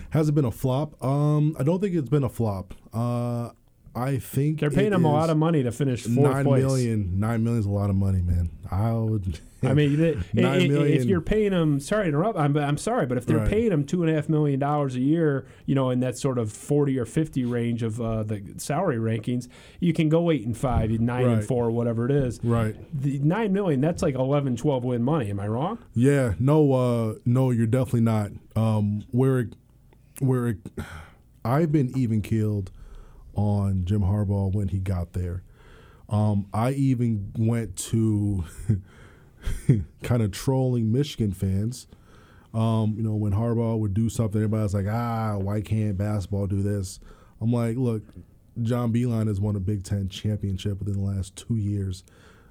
Speaker 5: Has it been a flop? Um, I don't think it's been a flop. Uh, I think
Speaker 2: they're paying him a lot of money to finish fourth
Speaker 5: nine
Speaker 2: place.
Speaker 5: million. Nine million is a lot of money, man. I would.
Speaker 2: I mean, it, (laughs) it, if you're paying them, sorry to interrupt, I'm, I'm sorry, but if they're right. paying them two and a half million dollars a year, you know, in that sort of forty or fifty range of uh, the salary rankings, you can go eight and five, nine right. and four, whatever it is.
Speaker 5: Right.
Speaker 2: The nine million, that's like 11, 12 win money. Am I wrong?
Speaker 5: Yeah. No. Uh, no, you're definitely not. Um, where, where, (sighs) I've been even killed on Jim Harbaugh when he got there. Um, I even went to (laughs) kind of trolling Michigan fans. Um, you know, when Harbaugh would do something, everybody's like, ah, why can't basketball do this? I'm like, look, John Beilein has won a Big Ten championship within the last two years.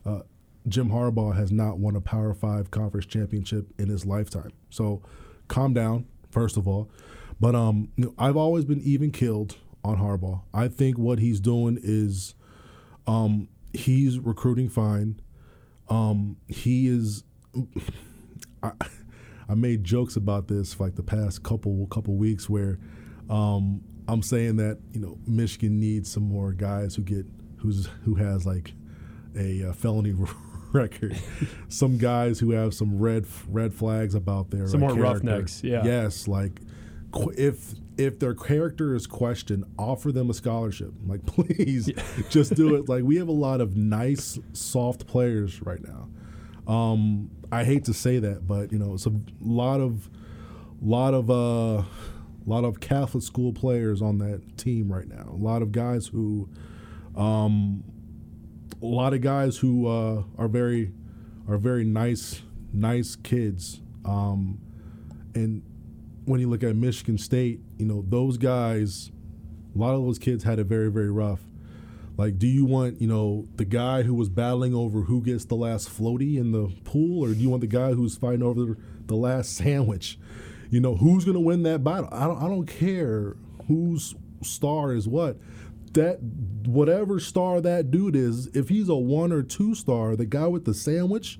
Speaker 5: Uh, Jim Harbaugh has not won a Power Five conference championship in his lifetime. So calm down, first of all. But um, you know, I've always been even killed on Harbaugh. I think what he's doing is um, he's recruiting fine. Um, he is. (laughs) I, I made jokes about this for like the past couple couple weeks where um, I'm saying that you know Michigan needs some more guys who get who's who has like a, a felony (laughs) record. some guys who have some red red flags about their
Speaker 2: some
Speaker 5: more
Speaker 2: character. roughnecks. Yeah.
Speaker 5: Yes, like if if their character is questioned, offer them a scholarship. (laughs) Like, please, yeah. (laughs) just do it. (laughs) Like, we have a lot of nice, soft players right now. Um, I hate to say that, but you know, it's a lot of, lot of, uh, lot of Catholic school players on that team right now. A lot of guys who, um, a lot of guys who uh, are very, are very nice, nice kids. Um, and when you look at Michigan State, you know, those guys, a lot of those kids had it very, very rough. Like, do you want, you know, the guy who was battling over who gets the last floaty in the pool, or do you want the guy who's fighting over the last (laughs) sandwich? You know, who's going to win that battle? I don't, I don't care whose star is what. That whatever star that dude is, if he's a one or two star, the guy with the sandwich,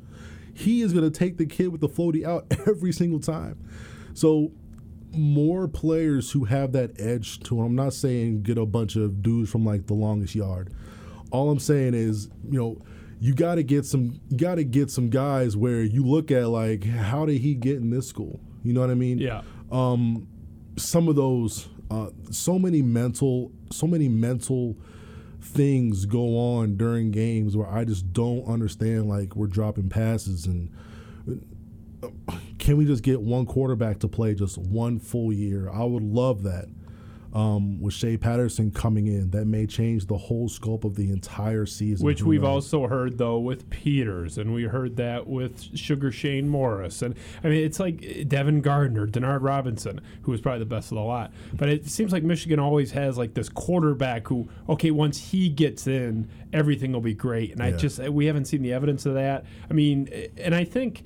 Speaker 5: he is going to take the kid with the floaty out (laughs) every single time. So more players who have that edge to them. I'm not saying get a bunch of dudes from like the longest yard. All I'm saying is, you know, you got to get some you got to get some guys where you look at like how did he get in this school? You know what I mean?
Speaker 2: Yeah.
Speaker 5: Um, some of those uh, so many mental so many mental things go on during games where I just don't understand like we're dropping passes and can we just get one quarterback to play just one full year? I would love that. Um, with Shea Patterson coming in, that may change the whole scope of the entire season.
Speaker 2: Which we've knows? also heard though with Peters, and we heard that with Sugar Shane Morris, and I mean it's like Devin Gardner, Denard Robinson, who was probably the best of the lot. But it seems like Michigan always has like this quarterback who, okay, once he gets in, everything will be great. And yeah. I just we haven't seen the evidence of that. I mean, and I think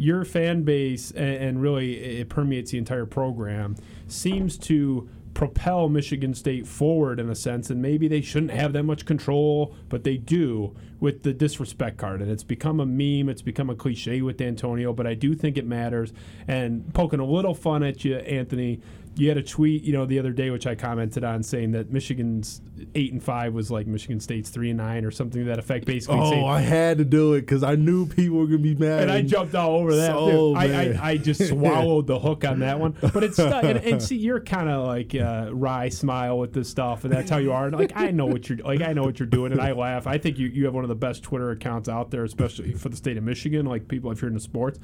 Speaker 2: your fan base, and, and really it permeates the entire program, seems to propel Michigan State forward in a sense, and maybe they shouldn't have that much control, but they do with the disrespect card. And it's become a meme, it's become a cliche with Antonio, but I do think it matters. And poking a little fun at you, Anthony, you had a tweet, you know, the other day which I commented on saying that Michigan's eight and five was like Michigan State's three and nine or something to that effect. Basically,
Speaker 5: oh,
Speaker 2: saying,
Speaker 5: I had to do it because I knew people were gonna be mad,
Speaker 2: and, and I jumped all over that. So I, I, I, just (laughs) swallowed the hook on that one, but it's and, and, see, you're kind of like uh, wry smile with this stuff, and that's how you are. And like I know what you're like, I know what you're doing, and I laugh. I think you you have one of the best Twitter accounts out there, especially for the state of Michigan. Like people, if you're into sports,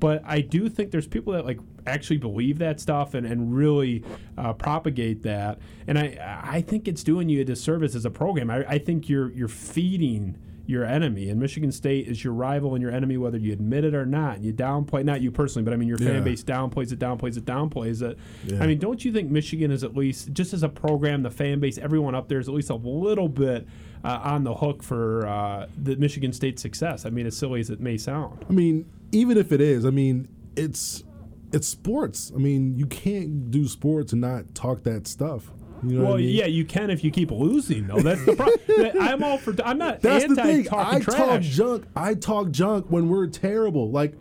Speaker 2: but I do think there's people that like actually believe that stuff and, and really uh, propagate that. And I I think it's doing you a disservice as a program. I, I think you're you're feeding your enemy, and Michigan State is your rival and your enemy, whether you admit it or not. And you downplay, not you personally, but I mean your
Speaker 5: Yeah.
Speaker 2: fan base downplays it, downplays it, downplays it.
Speaker 5: Yeah.
Speaker 2: I mean, don't you think Michigan is at least, just as a program, the fan base, everyone up there is at least a little bit uh, on the hook for uh, the Michigan State success? I mean, as silly as it may sound.
Speaker 5: I mean, even if it is, I mean, it's it's sports. I mean, you can't do sports and not talk that stuff. You know
Speaker 2: Well,
Speaker 5: I mean?
Speaker 2: yeah, you can if you keep losing, though. That's the problem. (laughs) I'm all for. I'm not
Speaker 5: That's
Speaker 2: anti
Speaker 5: the thing. I talk junk. I talk junk when we're terrible. Like,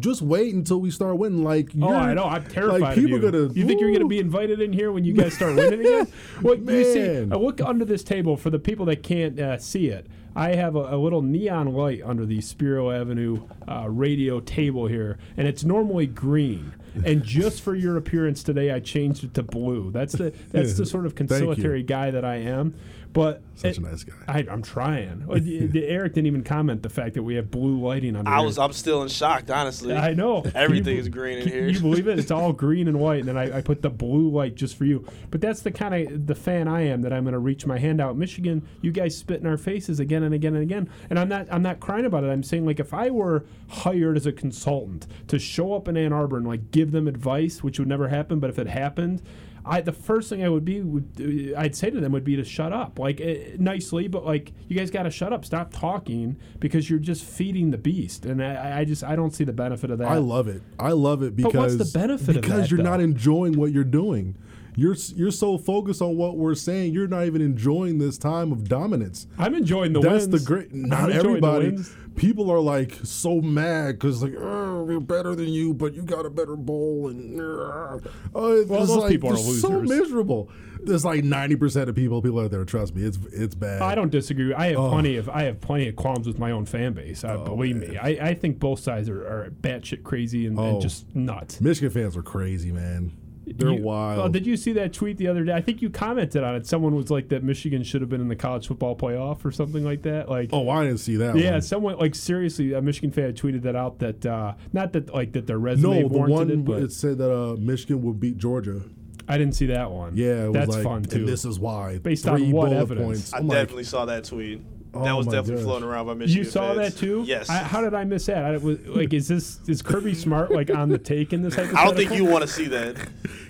Speaker 5: just wait until we start winning. Like,
Speaker 2: Oh, I know. I'm terrified
Speaker 5: Like, people
Speaker 2: of you.
Speaker 5: gonna.
Speaker 2: you think you're going to be invited in here when you guys start winning again? (laughs) Well, you see, I look under this table for the people that can't uh, see it. I have a, a little neon light under the Spiro Avenue uh, radio table here, and it's normally green. And just for your appearance today, I changed it to blue. That's the that's the (laughs) sort of conciliatory guy that I am. But
Speaker 5: Such
Speaker 2: it-
Speaker 5: a nice guy.
Speaker 2: I, I'm trying. The- the- (laughs) Eric didn't even comment the fact that we have blue lighting under
Speaker 3: I
Speaker 2: here.
Speaker 3: was I'm still in shock, honestly.
Speaker 2: I know. Can you
Speaker 3: Everything is green in here.
Speaker 2: You believe it? It's all (laughs) green and white, and then I, I put the blue light just for you. But that's the kind of the fan I am that I'm going to reach my hand out. Michigan, you guys spit in our faces again and again and again, and I'm not I'm not crying about it. I'm saying like if I were hired as a consultant to show up in Ann Arbor and like give them advice, which would never happen, but if it happened. I, the first thing I would be would I'd say to them would be to shut up like uh, nicely but like you guys got to shut up stop talking because you're just feeding the beast and I, I just I don't see the benefit of that
Speaker 5: I love it. I love it because But
Speaker 2: what's the benefit of
Speaker 5: because
Speaker 2: that,
Speaker 5: you're
Speaker 2: though?
Speaker 5: not enjoying what you're doing. You're you're so focused on what we're saying, you're not even enjoying this time of dominance.
Speaker 2: I'm enjoying the
Speaker 5: That's
Speaker 2: wins.
Speaker 5: the great. Not everybody. People are like so mad because like "Oh, we're better than you, but you got a better bowl and uh, oh, it's
Speaker 2: Well, those
Speaker 5: like,
Speaker 2: people are
Speaker 5: they're so miserable. There's like ninety percent of people people out there. Trust me, it's it's bad.
Speaker 2: I don't disagree. I have
Speaker 5: Oh.
Speaker 2: plenty of I have plenty of qualms with my own fan base. Uh, believe me, I, I think both sides are, are batshit crazy and, and
Speaker 5: Oh.
Speaker 2: just nuts.
Speaker 5: Michigan fans are crazy, man. They're
Speaker 2: You-
Speaker 5: wild.
Speaker 2: Oh, did you see that tweet the other day? I think you commented on it. Someone was like that Michigan should have been in the college football playoff or something like that. Like,
Speaker 5: oh, I didn't see that.
Speaker 2: yeah,
Speaker 5: one.
Speaker 2: someone like seriously, a Michigan fan tweeted that out. That uh, not that like that their resume
Speaker 5: No, the one
Speaker 2: it, but
Speaker 5: it said that uh, Michigan would beat Georgia.
Speaker 2: I didn't see that one.
Speaker 5: Yeah, it was
Speaker 2: that's
Speaker 5: like,
Speaker 2: fun too.
Speaker 5: And this is why.
Speaker 2: Based on
Speaker 5: Three
Speaker 2: what
Speaker 5: bullet
Speaker 2: evidence?
Speaker 5: Points.
Speaker 3: I
Speaker 5: I'm like,
Speaker 3: definitely saw that tweet. That
Speaker 5: Oh
Speaker 3: was definitely
Speaker 5: gosh.
Speaker 3: floating around by Michigan.
Speaker 2: You saw
Speaker 3: fans.
Speaker 2: that too?
Speaker 3: Yes.
Speaker 2: I, how did I miss that? I, was, like, is this is Kirby Smart like on the take in this?
Speaker 3: I don't think you want to see that.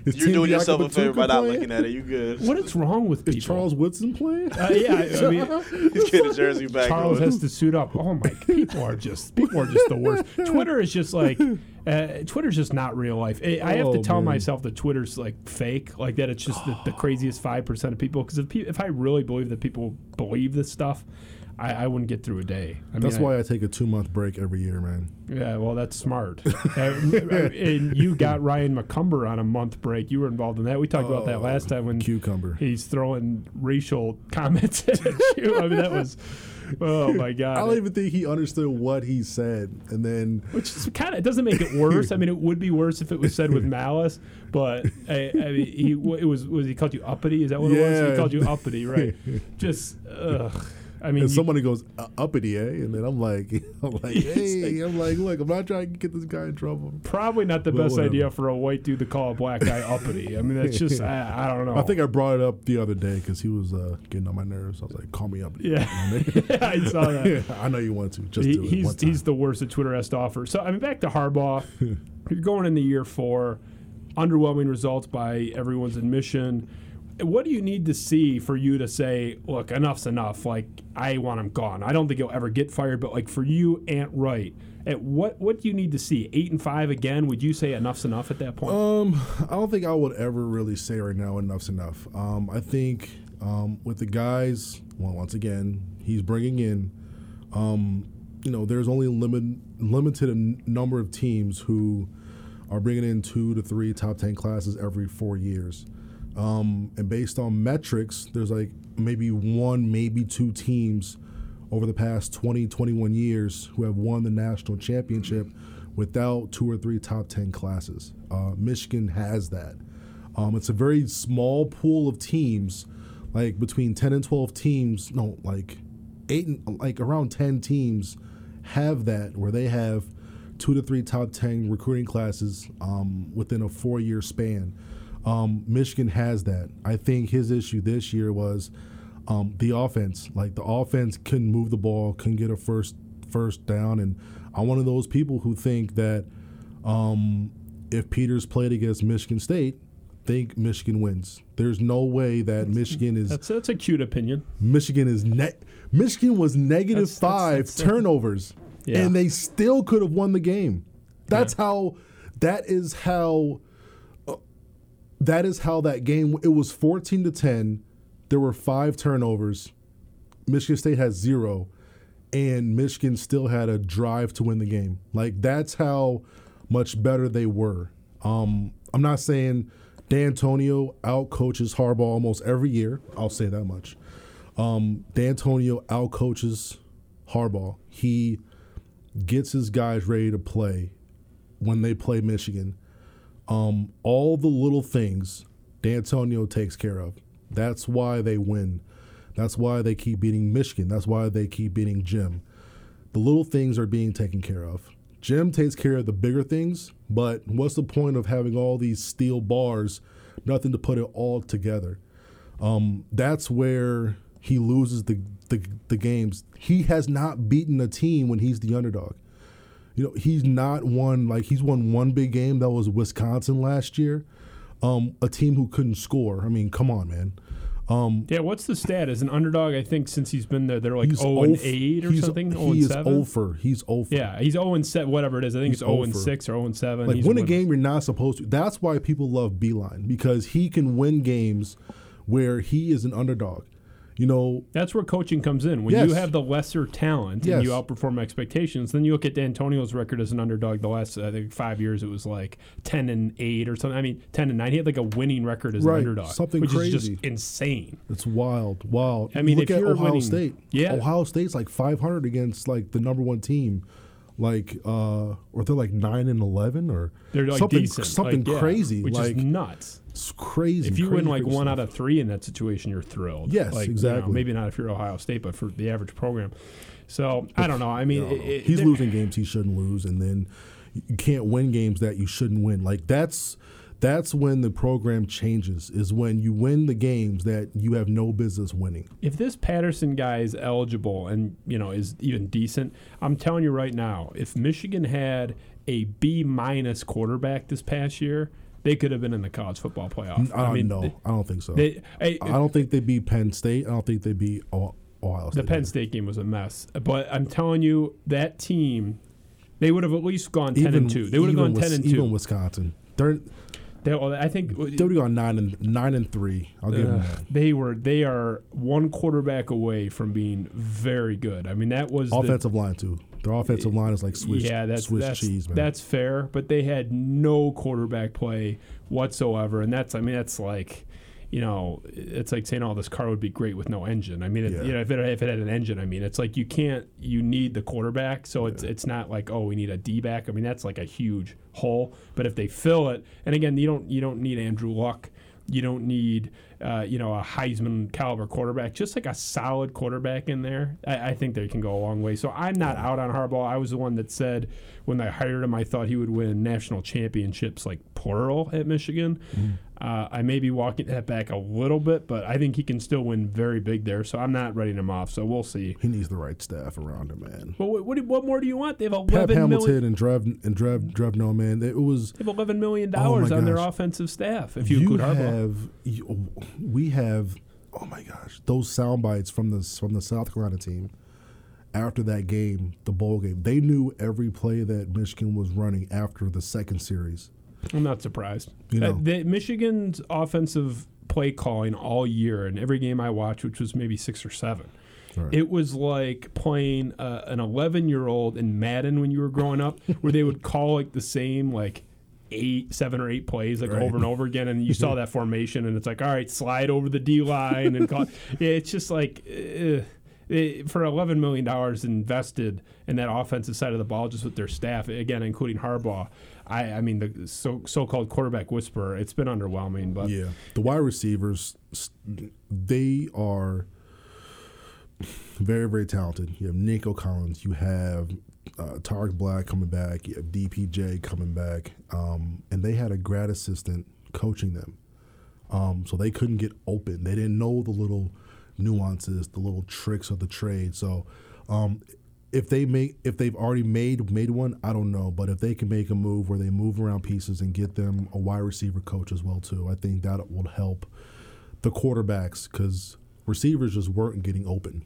Speaker 5: Is
Speaker 3: You're
Speaker 5: Tim
Speaker 3: doing yourself a
Speaker 5: Biakabutuka
Speaker 3: favor by not
Speaker 5: playing?
Speaker 3: looking at it. You good?
Speaker 2: What is wrong with people?
Speaker 5: Is Charles Woodson playing?
Speaker 2: Uh, yeah, I, I (laughs) mean,
Speaker 3: He's getting his jersey back.
Speaker 2: Charles
Speaker 3: on.
Speaker 2: has to suit up. Oh my, people are just people are just the worst. (laughs) Twitter is just like, uh, Twitter's just not real life. I I have to
Speaker 5: Oh,
Speaker 2: tell
Speaker 5: man.
Speaker 2: myself that Twitter's like fake, like that. It's just the, the (sighs) craziest five percent of people. Because if, pe- if I really believe that people believe this stuff, I, I wouldn't get through a day. I
Speaker 5: That's
Speaker 2: I-
Speaker 5: why I take a two month break every year, man.
Speaker 2: Yeah, well, that's smart. (laughs) Uh, and you got Ryan McCumber on a month break. You were involved in that. We talked about that
Speaker 5: Oh,
Speaker 2: last time when
Speaker 5: Cucumber.
Speaker 2: he's throwing racial (laughs) comments at you. I mean, that was, oh my god.
Speaker 5: I don't even think he understood what he said, and then
Speaker 2: Which is kind of it doesn't make it worse. I mean, it would be worse if it was said with (laughs) malice. But I, I mean, he it was was he called you uppity? Is that what it was? He called you uppity, right? Just ugh. I mean,
Speaker 5: and somebody goes uh, uppity, eh? And then I'm like, (laughs) I'm like, hey, I'm like, look, I'm not trying to get this guy in trouble.
Speaker 2: probably not the
Speaker 5: Well,
Speaker 2: best
Speaker 5: whatever.
Speaker 2: idea for a white dude to call a black guy (laughs) uppity. I mean, that's just I, I don't know.
Speaker 5: I think I brought it up the other day because he was uh, getting on my nerves. I was like, call me uppity.
Speaker 2: Yeah, (laughs) I saw that.
Speaker 5: I know you want to. Just
Speaker 2: He-
Speaker 5: do it
Speaker 2: he's he's the worst that Twitter has to offer. So I mean, back to Harbaugh. You're going into year four, underwhelming results by everyone's admission. What do you need to see for you to say, look, enough's enough? Like I want him gone. I don't think he'll ever get fired, but like for you, Ant Wright, at what what do you need to see? Eight and five again? Would you say enough's enough at that point?
Speaker 5: Um, I don't think I would ever really say right now enough's enough. Um, I think um, with the guys, well, once again, he's bringing in, um, you know, there's only limit, limited number of teams who are bringing in two to three top 10 classes every four years. Um, and based on metrics, there's like maybe one, maybe two teams over the past 20, 21 years who have won the national championship without two or three top 10 classes. Uh, Michigan has that. Um, it's a very small pool of teams, like between 10 and 12 teams, no, like eight, and, like around 10 teams have that where they have two to three top 10 recruiting classes um, within a four year span. Um, Michigan has that. I think his issue this year was Um, the offense, like the offense, couldn't move the ball, couldn't get a first first down, and I'm one of those people who think that um, if Peters played against Michigan State, think Michigan wins. There's no way that Michigan is
Speaker 2: That's that's a cute opinion.
Speaker 5: Michigan is net. Michigan was negative
Speaker 2: That's- that's-
Speaker 5: five
Speaker 2: that's-
Speaker 5: turnovers,
Speaker 2: Yeah.
Speaker 5: and they still could have won the game. That's how. That is how. That is how that game. It was fourteen to ten. There were five turnovers. Michigan State had zero, and Michigan still had a drive to win the game. Like that's how much better they were. Um, I'm not saying D'Antonio out coaches Harbaugh almost every year. I'll say that much. Um, D'Antonio outcoaches Harbaugh. He gets his guys ready to play when they play Michigan. Um, all the little things D'Antonio takes care of. That's why they win. That's why they keep beating Michigan. That's why they keep beating Jim. The little things are being taken care of. Jim takes care of the bigger things, but what's the point of having all these steel bars, nothing to put it all together? Um, that's where he loses the, the the games. He has not beaten a team when he's the underdog. You know, he's not won like he's won one big game that was Wisconsin last year. Um, a team who couldn't score. I mean, come on, man. Um,
Speaker 2: Yeah, what's the stat? As an underdog, I think since he's been there, they're like
Speaker 5: he's
Speaker 2: 0 and 8 or
Speaker 5: he's-
Speaker 2: something. 0
Speaker 5: He
Speaker 2: and
Speaker 5: is
Speaker 2: 7.
Speaker 5: over. He's over.
Speaker 2: Yeah, he's 0 and 7, whatever it is. I think
Speaker 5: He's
Speaker 2: it's 0 and 6 or 0 and 7.
Speaker 5: Like
Speaker 2: He's
Speaker 5: win a game you're not supposed to. That's why people love Beilein because he can win games where he is an underdog. You know,
Speaker 2: That's where coaching comes in. When
Speaker 5: Yes.
Speaker 2: you have the lesser talent
Speaker 5: Yes.
Speaker 2: and you outperform expectations, then you look at D'Antonio's record as an underdog. The last, I think, five years, it was like 10 and 8 or something. I mean, 10 and 9. He had like a winning record as
Speaker 5: Right,
Speaker 2: an underdog.
Speaker 5: something
Speaker 2: which is
Speaker 5: crazy.
Speaker 2: just insane.
Speaker 5: it's wild, wild.
Speaker 2: I mean,
Speaker 5: look
Speaker 2: if
Speaker 5: at
Speaker 2: you're
Speaker 5: Ohio
Speaker 2: winning-
Speaker 5: State.
Speaker 2: Yeah.
Speaker 5: Ohio State's like 500 against like the number one team, like uh, or they're like nine and 11 or
Speaker 2: They're like
Speaker 5: something
Speaker 2: decent.
Speaker 5: something
Speaker 2: like, yeah,
Speaker 5: crazy,
Speaker 2: Which
Speaker 5: like
Speaker 2: is nuts.
Speaker 5: it's crazy.
Speaker 2: If you
Speaker 5: crazy,
Speaker 2: win like one
Speaker 5: stuff.
Speaker 2: out of three in that situation, you're thrilled.
Speaker 5: Yes,
Speaker 2: like, you know,
Speaker 5: exactly.
Speaker 2: maybe not if you're Ohio State, but for the average program. So I don't know. I mean,
Speaker 5: No,
Speaker 2: it- it-
Speaker 5: he's losing games he shouldn't lose, and then you can't win games that you shouldn't win. Like that's that's when the program changes. Is when you win the games that you have no business winning.
Speaker 2: If this Patterson guy is eligible and you know is even decent, I'm telling you right now, if Michigan had a B minus quarterback this past year, they could have been in the college football playoff.
Speaker 5: I,
Speaker 2: mean,
Speaker 5: no,
Speaker 2: they-
Speaker 5: I don't think so.
Speaker 2: they- hey,
Speaker 5: I don't think they'd beat Penn State. I don't think they beat O- Ohio State. the.
Speaker 2: Penn State game was a mess, but I'm telling you, that team, they would have at least gone ten and two. They would have gone ten and two.
Speaker 5: Even Wisconsin, they're
Speaker 2: They, well, I think
Speaker 5: they would have gone nine and nine and three. I'll give them
Speaker 2: Uh,
Speaker 5: that.
Speaker 2: they were they are one quarterback away from being very good. I mean that was the-
Speaker 5: Offensive line too. Their offensive line is like Swiss,
Speaker 2: yeah, that's
Speaker 5: Swiss
Speaker 2: that's,
Speaker 5: cheese, man.
Speaker 2: that's fair, but they had no quarterback play whatsoever, and that's I mean that's like. You know, it's like saying, "Oh, this car would be great with no engine." I mean, it,
Speaker 5: Yeah.
Speaker 2: you know, if it, if it had an engine, I mean, it's like you can't. You need the quarterback, so it's it's not like, oh, we need a D back. I mean, that's like a huge hole. But if they fill it, and again, you don't you don't need Andrew Luck. You don't need, uh, you know, a Heisman caliber quarterback. Just like a solid quarterback in there, I, I think they can go a long way. So I'm not out on Harbaugh. I was the one that said when I hired him, I thought he would win national championships, like plural, at Michigan. Uh, I may be walking that back a little bit, but I think he can still win very big there. So I'm not writing him off. So we'll see.
Speaker 5: he needs the right staff around him, man.
Speaker 2: But what, what, what more do you want? They have
Speaker 5: Pep
Speaker 2: eleven
Speaker 5: Hamilton
Speaker 2: million.
Speaker 5: and Drev and Drev Drevno, man. It was
Speaker 2: They have eleven million
Speaker 5: Oh
Speaker 2: dollars
Speaker 5: my
Speaker 2: on their offensive staff. If you, include Harbaugh,
Speaker 5: have you, we have oh my gosh those sound bites from the from the South Carolina team after that game the bowl game they knew every play that Michigan was running after the second series
Speaker 2: I'm not surprised.
Speaker 5: You
Speaker 2: Uh, the Michigan's offensive play calling all year and every game I watched, which was maybe six or seven.
Speaker 5: Right.
Speaker 2: It was like playing uh, an 11 year old in Madden when you were growing up, (laughs) where they would call like the same like eight, seven or eight plays like
Speaker 5: Right.
Speaker 2: over and over again, and you saw that formation, and it's like, all right, slide over the D line and call. (laughs) yeah, it's just like. Uh, it, for eleven million dollars invested in that offensive side of the ball, just with their staff, again, including Harbaugh, I, I mean, the so so-called quarterback whisperer, it's been underwhelming. But
Speaker 5: yeah the wide receivers they are very very talented you have Nico Collins you have uh, Tarik Black coming back you have DPJ coming back um, and they had a grad assistant coaching them um, so they couldn't get open they didn't know the little nuances, the little tricks of the trade. So, um, if they make if they've already made made one, I don't know, but if they can make a move where they move around pieces and get them a wide receiver coach as well too, I think that will help the quarterbacks because receivers just weren't getting open,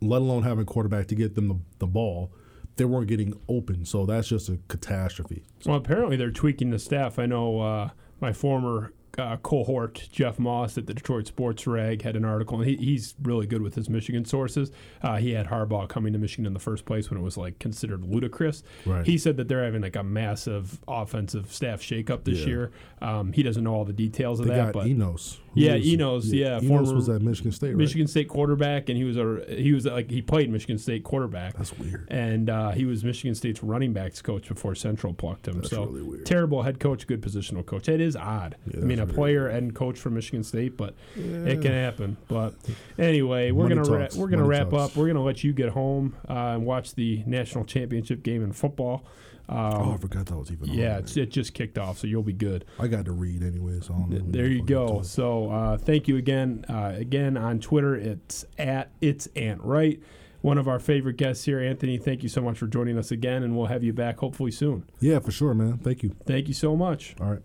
Speaker 5: let alone having a quarterback to get them the, the ball. They weren't getting open, so that's just a catastrophe.
Speaker 2: Well, apparently they're tweaking the staff. I know uh, my former uh, cohort, Jeff Moss at the Detroit Sports Rag, had an article, and he, he's really good with his Michigan sources. Uh, he had Harbaugh coming to Michigan in the first place when it was like considered ludicrous.
Speaker 5: Right.
Speaker 2: He said that they're having like a massive offensive staff shakeup this
Speaker 5: Yeah.
Speaker 2: year. Um, he doesn't know all the details of
Speaker 5: They
Speaker 2: that, but
Speaker 5: Enos.
Speaker 2: Yeah,
Speaker 5: Who's-
Speaker 2: Enos, yeah,
Speaker 5: Enos was at Michigan State, right?
Speaker 2: Michigan State quarterback, and he was a he was like he played Michigan State quarterback.
Speaker 5: That's weird.
Speaker 2: and uh, he was Michigan State's running backs coach before Central plucked him.
Speaker 5: That's
Speaker 2: so
Speaker 5: really weird.
Speaker 2: terrible head coach, good positional coach. It is odd.
Speaker 5: Yeah,
Speaker 2: I mean, a player and coach from Michigan State, but it can happen. But anyway, we're
Speaker 5: Money
Speaker 2: gonna ra- we're gonna
Speaker 5: Money
Speaker 2: wrap
Speaker 5: talks.
Speaker 2: up. We're gonna let you get home uh, and watch the national championship game in football. Um,
Speaker 5: oh, I forgot that was even.
Speaker 2: yeah, it's, it just kicked off, so you'll be good.
Speaker 5: I got to read anyway, so I don't.
Speaker 2: There you
Speaker 5: I'll get to
Speaker 2: go. So uh, thank you again. Uh, again on Twitter, it's at it's Ant Wright. One of our favorite guests here, Anthony. Thank you so much for joining us again, and we'll have you back hopefully soon.
Speaker 5: Yeah, for sure, man. Thank you.
Speaker 2: Thank you so much.
Speaker 5: All right.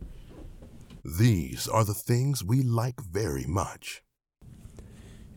Speaker 4: These are the things we like very much.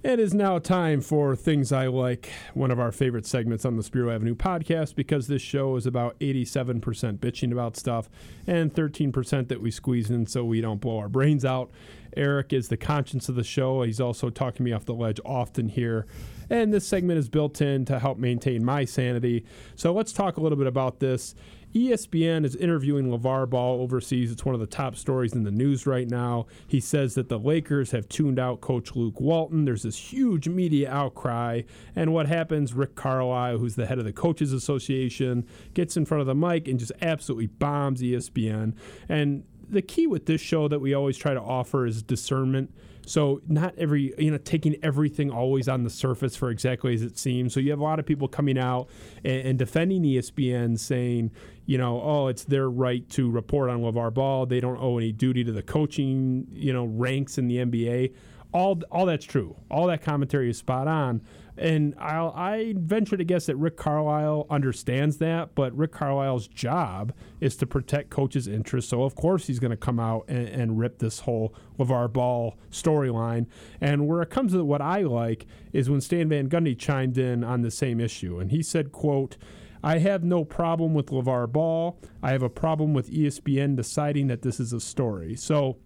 Speaker 2: It is now time for Things I Like, one of our favorite segments on the Spiro Avenue podcast, because this show is about 87% bitching about stuff and 13% that we squeeze in so we don't blow our brains out. Eric is the conscience of the show. He's also talking me off the ledge often here. And this segment is built in to help maintain my sanity. So let's talk a little bit about this. ESPN is interviewing LaVar Ball overseas. It's one of the top stories in the news right now. He says that the Lakers have tuned out coach Luke Walton. There's this huge media outcry. And what happens? Rick Carlisle, who's the head of the Coaches Association, gets in front of the mic and just absolutely bombs ESPN. And the key with this show that we always try to offer is discernment. So not every you know taking everything always on the surface for exactly as it seems. So you have a lot of people coming out and, and defending ESPN, saying you know oh it's their right to report on LaVar Ball. They don't owe any duty to the coaching you know ranks in the NBA. All all that's true. All that commentary is spot on. And I'll, I venture to guess that Rick Carlisle understands that, but Rick Carlisle's job is to protect coaches' interests. So, of course, he's going to come out and, and rip this whole LaVar Ball storyline. And where it comes to what I like is when Stan Van Gundy chimed in on the same issue. And he said, quote, I have no problem with LaVar Ball. I have a problem with ESPN deciding that this is a story. So,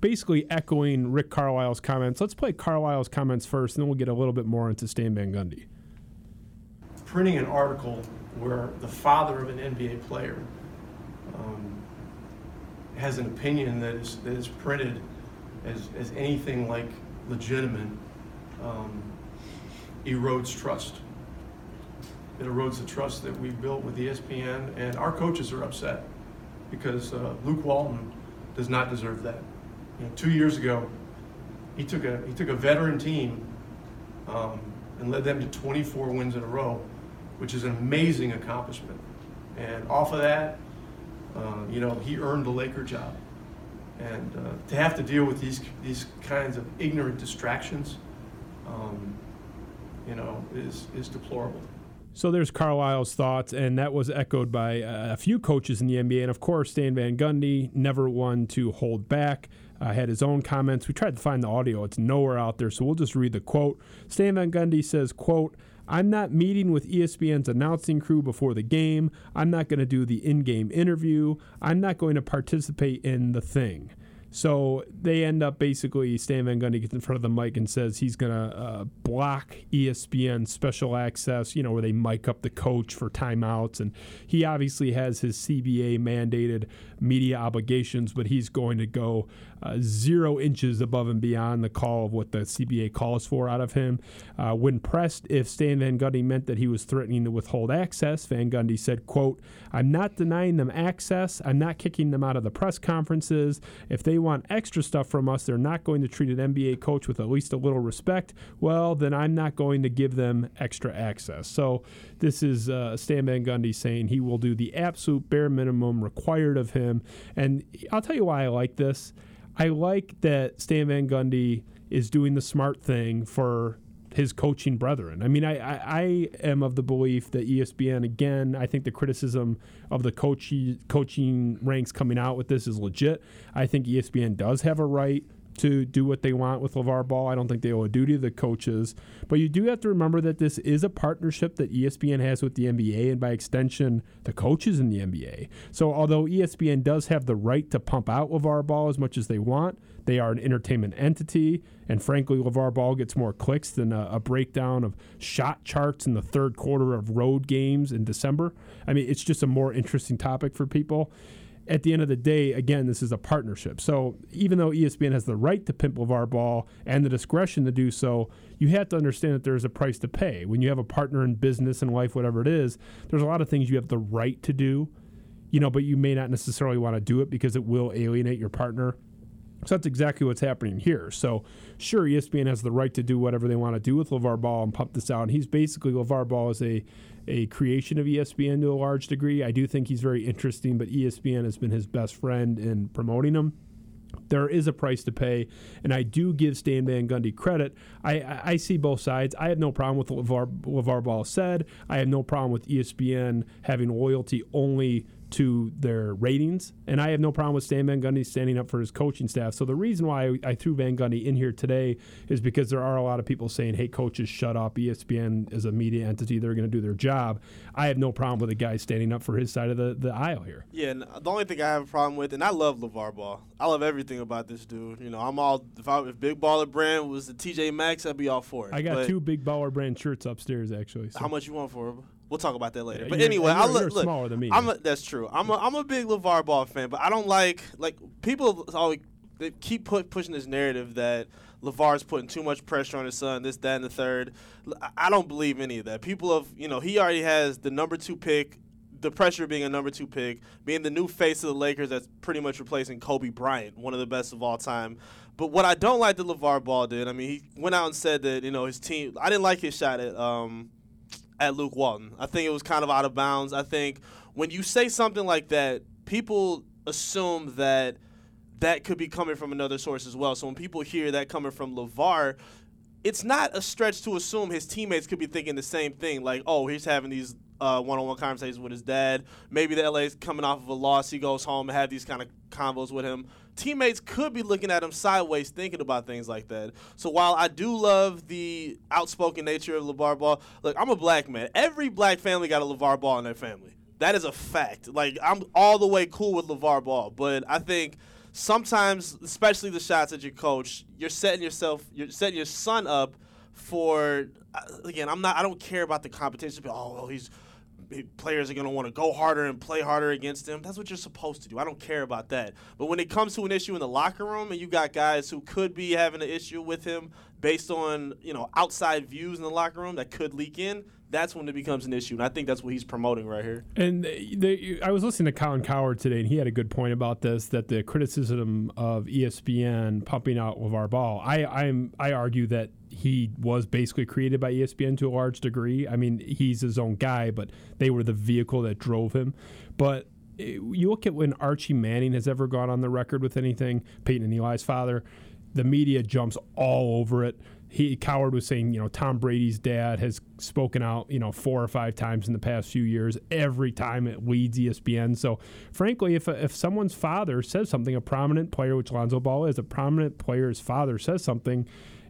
Speaker 2: basically echoing Rick Carlisle's comments. Let's play Carlisle's comments first, and then we'll get a little bit more into Stan Van Gundy.
Speaker 6: printing an article where the father of an NBA player um, has an opinion that is, that is printed as, as anything like legitimate um, erodes trust. It erodes the trust that we've built with ESPN, and our coaches are upset because uh, Luke Walton does not deserve that. You know, two years ago, he took a he took a veteran team um, and led them to 24 wins in a row, which is an amazing accomplishment. And off of that, uh, you know, he earned the Laker job. And uh, to have to deal with these these kinds of ignorant distractions, um, you know, is is deplorable.
Speaker 2: So there's Carlisle's thoughts, and that was echoed by uh, a few coaches in the NBA. And of course, Stan Van Gundy, never one to hold back, uh, had his own comments. We tried to find the audio; it's nowhere out there. So we'll just read the quote. Stan Van Gundy says, "quote." I'm not meeting with ESPN's announcing crew before the game. I'm not going to do the in game interview. I'm not going to participate in the thing. So they end up basically, Stan Van Gundy gets in front of the mic and says he's going to uh, block ESPN special access, you know, where they mic up the coach for timeouts. And he obviously has his CBA mandated media obligations, but he's going to go uh, zero inches above and beyond the call of what the CBA calls for out of him. Uh, when pressed if Stan Van Gundy meant that he was threatening to withhold access, Van Gundy said, quote, I'm not denying them access. I'm not kicking them out of the press conferences. If they want extra stuff from us, they're not going to treat an NBA coach with at least a little respect. Well, then I'm not going to give them extra access. So this is uh, Stan Van Gundy saying he will do the absolute bare minimum required of him. And I'll tell you why I like this. I like that Stan Van Gundy is doing the smart thing for his coaching brethren. I mean, I, I, I am of the belief that ESPN, again, I think the criticism of the coach, coaching ranks coming out with this is legit. I think ESPN does have a right to do what they want with LaVar Ball. I don't think they owe a duty to the coaches. But you do have to remember that this is a partnership that ESPN has with the NBA and by extension the coaches in the NBA. So although ESPN does have the right to pump out LaVar Ball as much as they want, they are an entertainment entity. And frankly, LaVar Ball gets more clicks than a, a breakdown of shot charts in the third quarter of road games in December. I mean, it's just a more interesting topic for people at the end of the day, again, this is a partnership. So even though ESPN has the right to pimp LaVar Ball and the discretion to do so, you have to understand that there's a price to pay. When you have a partner in business and life, whatever it is, there's a lot of things you have the right to do, you know, but you may not necessarily want to do it because it will alienate your partner. So that's exactly what's happening here. So, sure, ESPN has the right to do whatever they want to do with LaVar Ball and pump this out. And he's basically, LaVar Ball is a, a creation of ESPN to a large degree. I do think he's very interesting, but ESPN has been his best friend in promoting him. There is a price to pay, and I do give Stan Van Gundy credit. I, I, I see both sides. I have no problem with what LaVar, LaVar Ball said. I have no problem with ESPN having loyalty only to their ratings. And I have no problem with Stan Van Gundy standing up for his coaching staff. So the reason why I, threw Van Gundy in here today is because there are a lot of people saying, hey, coaches, shut up. ESPN is a media entity. They're going to do their job. I have no problem with a guy standing up for his side of the, the aisle here.
Speaker 3: Yeah, and the only thing I have a problem with, and I love LaVar Ball. I love everything about this dude. You know, I'm all if, I, if Big Baller Brand was the TJ Maxx, I'd be all for it.
Speaker 2: I got
Speaker 3: But
Speaker 2: two big baller brand shirts upstairs, actually. So.
Speaker 3: How much you want for it? We'll talk about that later.
Speaker 2: Yeah,
Speaker 3: but anyway, I look, look
Speaker 2: smaller than me,
Speaker 3: I'm a, that's true. I'm a, I'm a big LaVar Ball fan, but I don't like like people always they keep put, pushing this narrative that LaVar's putting too much pressure on his son, this, that, and the third. I don't believe any of that. People have, you know, he already has the number two pick, the pressure being a number two pick, being the new face of the Lakers that's pretty much replacing Kobe Bryant, one of the best of all time. But what I don't like that LaVar Ball did, I mean, he went out and said that, you know, his team, I didn't like his shot at, um, at Luke Walton. I think it was kind of out of bounds. I think when you say something like that, people assume that that could be coming from another source as well. So when people hear that coming from LaVar, it's not a stretch to assume his teammates could be thinking the same thing. Like, oh, he's having these uh, one-on-one conversations with his dad. Maybe the LA's coming off of a loss. He goes home and have these kind of convos with him. Teammates could be looking at him sideways, thinking about things like that. So while I do love the outspoken nature of LaVar Ball, look, I'm a black man. Every black family got a LaVar Ball in their family. That is a fact. Like I'm all the way cool with LaVar Ball, but I think sometimes, especially the shots at your coach, you're setting yourself, you're setting your son up for. Again, I'm not. I don't care about the competition. But, oh, he's he- players are going to want to go harder and play harder against him. That's what you're supposed to do. I don't care about that. But when it comes to an issue in the locker room, and you got guys who could be having an issue with him based on you know outside views in the locker room that could leak in, that's when it becomes an issue. And I think that's what he's promoting right here.
Speaker 2: And the, the, I was listening to Colin Cowherd today, and he had a good point about this: that the criticism of ESPN pumping out LaVar Ball, I I'm I argue that he was basically created by ESPN to a large degree. I mean, he's his own guy, but they were the vehicle that drove him. But eh, you look at when Archie Manning has ever gone on the record with anything, Peyton and Eli's father, the media jumps all over it. He Cowherd was saying, you know, Tom Brady's dad has spoken out, you know, four or five times in the past few years. Every time it leads ESPN. So, frankly, if if someone's father says something, a prominent player, which Lonzo Ball is, a prominent player's father says something,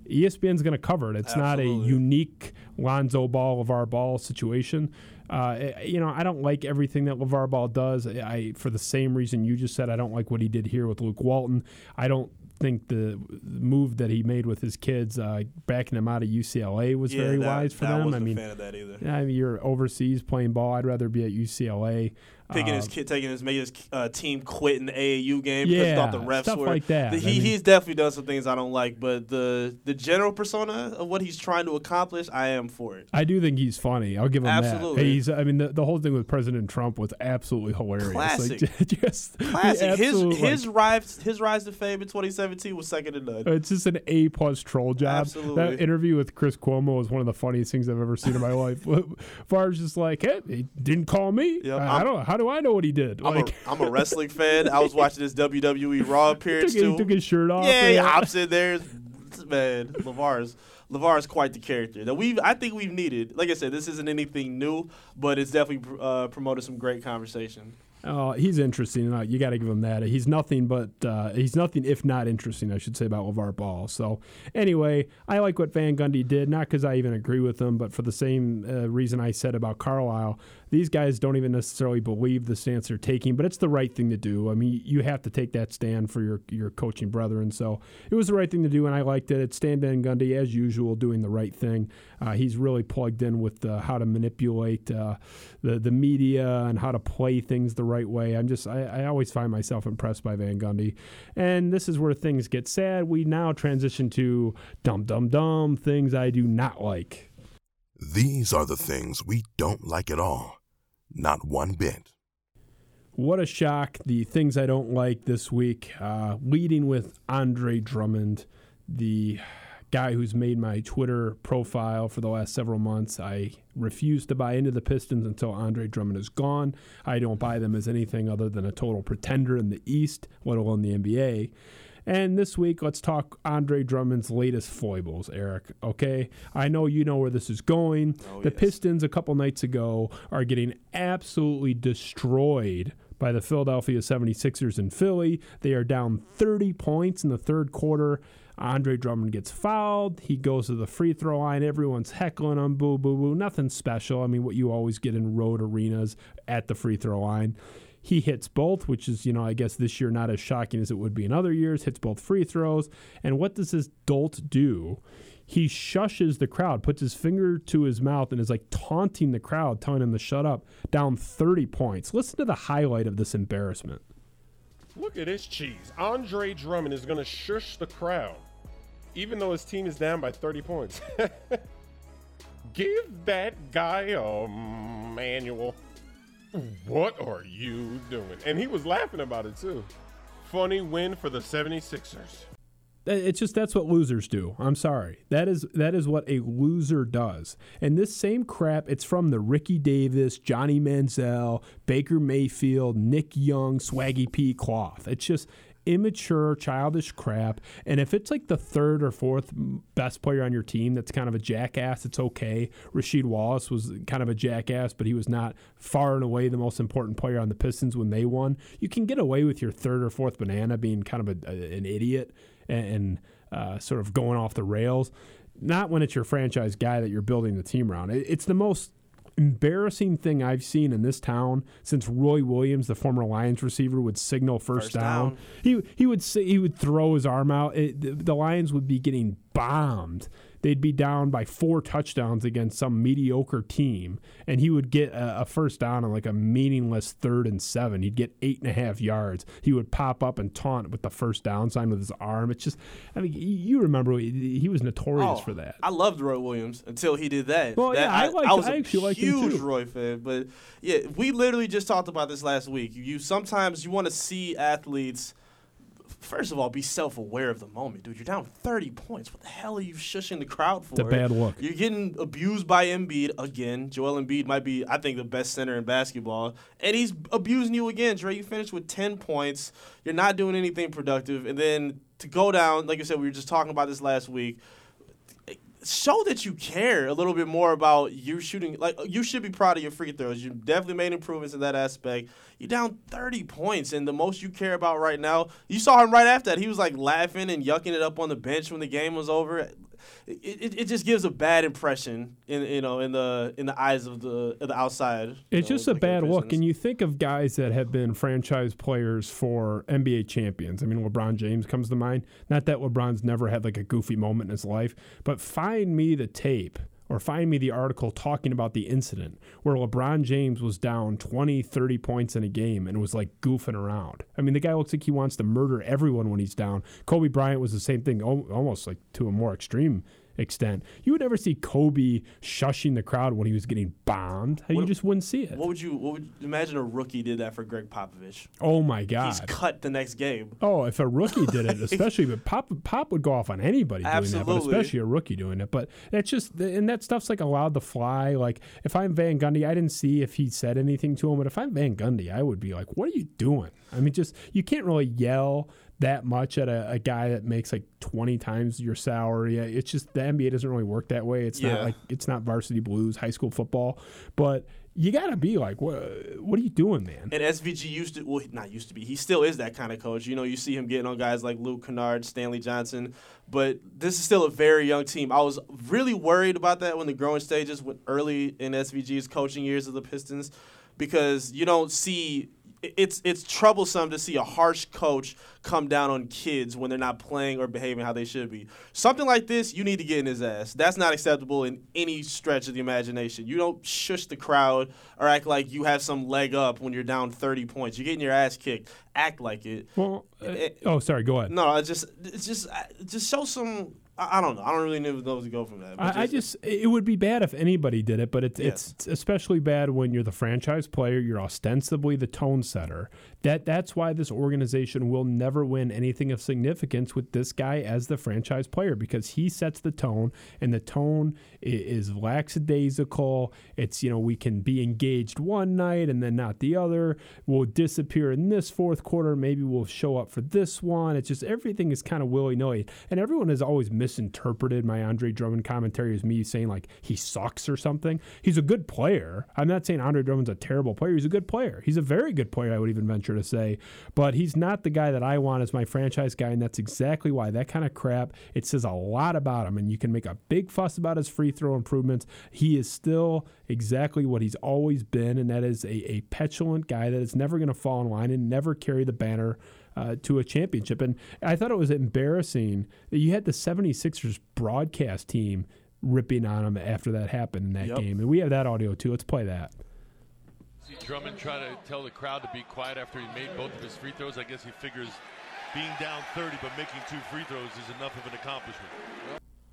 Speaker 2: ESPN's going to cover it. It's not a unique Lonzo Ball, LaVar Ball situation. Uh, eh, you know, I don't like everything that LaVar Ball does. I, for the same reason you just said, I don't like what he did here with Luke Walton. I don't think the move that he made with his kids, uh, backing them out of UCLA, was very
Speaker 3: that-
Speaker 2: wise for
Speaker 3: that
Speaker 2: them. I mean,
Speaker 3: a fan of that either.
Speaker 2: yeah, I mean, you're overseas playing ball. I'd rather be at UCLA.
Speaker 3: Picking
Speaker 2: Uh,
Speaker 3: his kid, taking his making his uh, team quit in the AAU game because he
Speaker 2: Yeah,
Speaker 3: thought the refs
Speaker 2: stuff
Speaker 3: were
Speaker 2: like that.
Speaker 3: The-
Speaker 2: I mean-
Speaker 3: he's definitely done some things I don't like, but the the general persona of what he's trying to accomplish, I am for it.
Speaker 2: I do think he's funny. I'll give him
Speaker 3: Absolutely.
Speaker 2: that. he's. I mean, the, the whole thing with President Trump was absolutely hilarious.
Speaker 3: Classic.
Speaker 2: Like, (laughs) just
Speaker 3: Classic. His
Speaker 2: absolute,
Speaker 3: his rise his rise to fame in 2017 was second to none.
Speaker 2: it's just an A plus troll job.
Speaker 3: Absolutely.
Speaker 2: That interview with Chris Cuomo was one of the funniest things I've ever seen in my (laughs) life. LaVar's just like, hey, he didn't call me.
Speaker 3: Yep,
Speaker 2: I, I don't. How do I know what he did?
Speaker 3: I'm,
Speaker 2: Like,
Speaker 3: a, I'm a wrestling fan. I was watching this WWE Raw (laughs)
Speaker 2: he
Speaker 3: appearance
Speaker 2: took, he
Speaker 3: too.
Speaker 2: took his shirt off.
Speaker 3: yeah, yeah, I'm sitting there. Man, Lavar's Lavar's quite the character that we I think we've needed. Like I said, this isn't anything new, but it's definitely uh, promoted some great conversation.
Speaker 2: Oh, he's interesting. Uh, You got to give him that. He's nothing but uh, he's nothing if not interesting, I should say, about LaVar Ball. So anyway, I like what Van Gundy did, not because I even agree with him, but for the same uh, reason I said about Carlisle. These guys don't even necessarily believe the stance they're taking, but it's the right thing to do. I mean, you have to take that stand for your your coaching brethren. So it was the right thing to do, and I liked it. It's Stan Van Gundy, as usual, doing the right thing. Uh, he's really plugged in with uh, how to manipulate uh, the the media and how to play things the right way. I'm just I, I always find myself impressed by Van Gundy, and this is where things get sad. We now transition to dum dum dum things I do not like.
Speaker 4: These are the things we don't like at all. Not one bit.
Speaker 2: What a shock! The things I don't like this week, uh, leading with Andre Drummond, the guy who's made my Twitter profile for the last several months. I refuse to buy into the Pistons until Andre Drummond is gone. I don't buy them as anything other than a total pretender in the East, let alone the NBA. And this week, let's talk Andre Drummond's latest foibles, Eric. Okay? I know you know where this is going. Oh, the Pistons, a couple nights ago, are getting absolutely destroyed by the Philadelphia 76ers in Philly. They are down 30 points in the third quarter. Andre Drummond gets fouled. He goes to the free throw line. Everyone's heckling him. Boo, boo, boo. Nothing special. I mean, what you always get in road arenas at the free throw line. He hits both, which is, you know, I guess this year not as shocking as it would be in other years. Hits both free throws. And what does this dolt do? He shushes the crowd, puts his finger to his mouth, and is like taunting the crowd, telling them to shut up. Down 30 points. Listen to the highlight of this embarrassment.
Speaker 7: Look at this cheese. Andre Drummond is going to shush the crowd, even though his team is down by 30 points. (laughs) Give that guy a manual. What are you doing? And he was laughing about it too. Funny win for the 76ers.
Speaker 2: It's just that's what losers do. I'm sorry. That is that is what a loser does. And this same crap, it's from the Ricky Davis, Johnny Manziel, Baker Mayfield, Nick Young, Swaggy P cloth. It's just immature, childish crap. And if it's like the third or fourth best player on your team that's kind of a jackass, it's okay. Rasheed Wallace was kind of a jackass, but he was not far and away the most important player on the Pistons when they won. You can get away with your third or fourth banana being kind of a, a, an idiot and, uh, sort of going off the rails. Not when it's your franchise guy that you're building the team around. It, it's the most embarrassing thing I've seen in this town since Roy Williams, the former Lions receiver, would signal first,
Speaker 3: First
Speaker 2: down.
Speaker 3: down.
Speaker 2: He he would say, he would throw his arm out. It, the, the Lions would be getting bombed. They'd be down by four touchdowns against some mediocre team, and he would get a, a first down on like a meaningless third and seven. He'd get eight and a half yards. He would pop up and taunt with the first down sign with his arm. It's just, I mean, you remember he, was notorious
Speaker 3: Oh,
Speaker 2: for that.
Speaker 3: I loved Roy Williams until he did that.
Speaker 2: Well,
Speaker 3: That-
Speaker 2: yeah, I liked-
Speaker 3: was
Speaker 2: I
Speaker 3: a
Speaker 2: liked him
Speaker 3: huge. Roy fan, but yeah, we literally just talked about this last week. You sometimes you want to see athletes. First of all, be self-aware of the moment, dude. You're down 30 points. What the hell are you shushing the crowd for?
Speaker 2: a bad look.
Speaker 3: You're getting abused by Embiid again. Joel Embiid might be, I think, the best center in basketball, and he's abusing you again. Dre, you finished with 10 points. You're not doing anything productive, and then to go down, like I said, we were just talking about this last week show that you care a little bit more about you shooting. Like you should be proud of your free throws. You definitely made improvements in that aspect. You're down 30 points, and the most you care about right now. You saw him right after that. He was like laughing and yucking it up on the bench when the game was over. It, it, just gives a bad impression in you know in the in the eyes of the of the outside.
Speaker 2: It's
Speaker 3: know,
Speaker 2: just a
Speaker 3: like,
Speaker 2: bad look. And you think of guys that have been franchise players for NBA champions. I mean, LeBron James comes to mind. Not that LeBron's never had like a goofy moment in his life, but find me the tape or find me the article talking about the incident where LeBron James was down 20, 30 points in a game and was like goofing around. I mean, the guy looks like he wants to murder everyone when he's down. Kobe Bryant was the same thing, almost like to a more extreme extent. You would never see Kobe shushing the crowd when he was getting bombed. You just wouldn't see it.
Speaker 3: What would you? What would imagine a rookie did that for Gregg Popovich?
Speaker 2: oh my God!
Speaker 3: He's cut the next game.
Speaker 2: Oh, if a rookie did it, (laughs) especially, but Pop Pop would go off on anybody doing that, but especially a rookie doing it. But that's just, and that stuff's like allowed to fly. Like if I'm Van Gundy, I didn't see if he said anything to him, but if I'm Van Gundy, I would be like, "What are you doing?" I mean, just you can't really yell that much at a, a guy that makes like 20 times your salary. It's just the NBA doesn't really work that way. It's
Speaker 3: Yeah.
Speaker 2: not like it's not varsity blues, high school football, but you got to be like, what, what are you doing, man?
Speaker 3: And SVG used to, well, not used to be. He still is that kind of coach. You know, you see him getting on guys like Luke Kennard, Stanley Johnson. But this is still a very young team. I was really worried about that when the growing stages went early in SVG's coaching years of the Pistons, because you don't see. It's it's troublesome to see a harsh coach come down on kids when they're not playing or behaving how they should be. Something like this, you need to get in his ass. That's not acceptable in any stretch of the imagination. You don't shush the crowd or act like you have some leg up when you're down 30 points. You're getting your ass kicked. Act like it.
Speaker 2: Well, uh,
Speaker 3: it-
Speaker 2: oh, sorry, go ahead.
Speaker 3: No, I just it's just just show some. I, I don't know. I don't really know where to go from that.
Speaker 2: I, I just it would be bad if anybody did it, but it's
Speaker 3: Yeah.
Speaker 2: it's especially bad when you're the franchise player, you're ostensibly the tone setter. That that's why this organization will never win anything of significance with this guy as the franchise player because he sets the tone, and the tone i- is lackadaisical. It's you know we can be engaged one night and then not the other. We'll disappear in this fourth quarter. Maybe we'll show up for this one. It's just everything is kind of willy nilly, and everyone has always misinterpreted my Andre Drummond commentary as me saying like he sucks or something. He's a good player. I'm not saying Andre Drummond's a terrible player. He's a good player. He's a very good player. I would even venture to say, but he's not the guy that I want as my franchise guy, and that's exactly why that kind of crap. It says a lot about him, and you can make a big fuss about his free throw improvements. He is still exactly what he's always been, and that is a, a petulant guy that is never going to fall in line and never carry the banner uh, to a championship. And I thought it was embarrassing that you had the 76ers broadcast team ripping on him after that happened in that
Speaker 3: Yep.
Speaker 2: game. And we have that audio too. Let's play that.
Speaker 8: Drummond try to tell the crowd to be quiet after he made both of his free throws. I guess he figures being down 30 but making two free throws is enough of an accomplishment.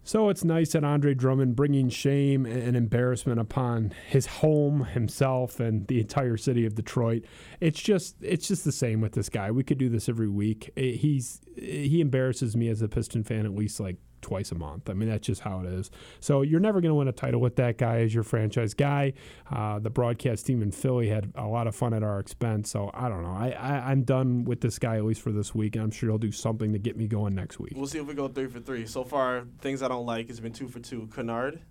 Speaker 2: So it's nice that Andre Drummond bringing shame and embarrassment upon his home, himself, and the entire city of Detroit. It's just it's just the same with this guy. We could do this every week. Eh, He's he embarrasses me as a Piston fan at least like twice a month. I mean that's just how it is. So you're never going to win a title with that guy as your franchise guy. Uh, the broadcast team in Philly had a lot of fun at our expense. So I don't know. I, I I'm done with this guy at least for this week. I'm sure he'll do something to get me going next week.
Speaker 3: We'll see if we go three for three. So far, things I don't like has been two for two. Kennard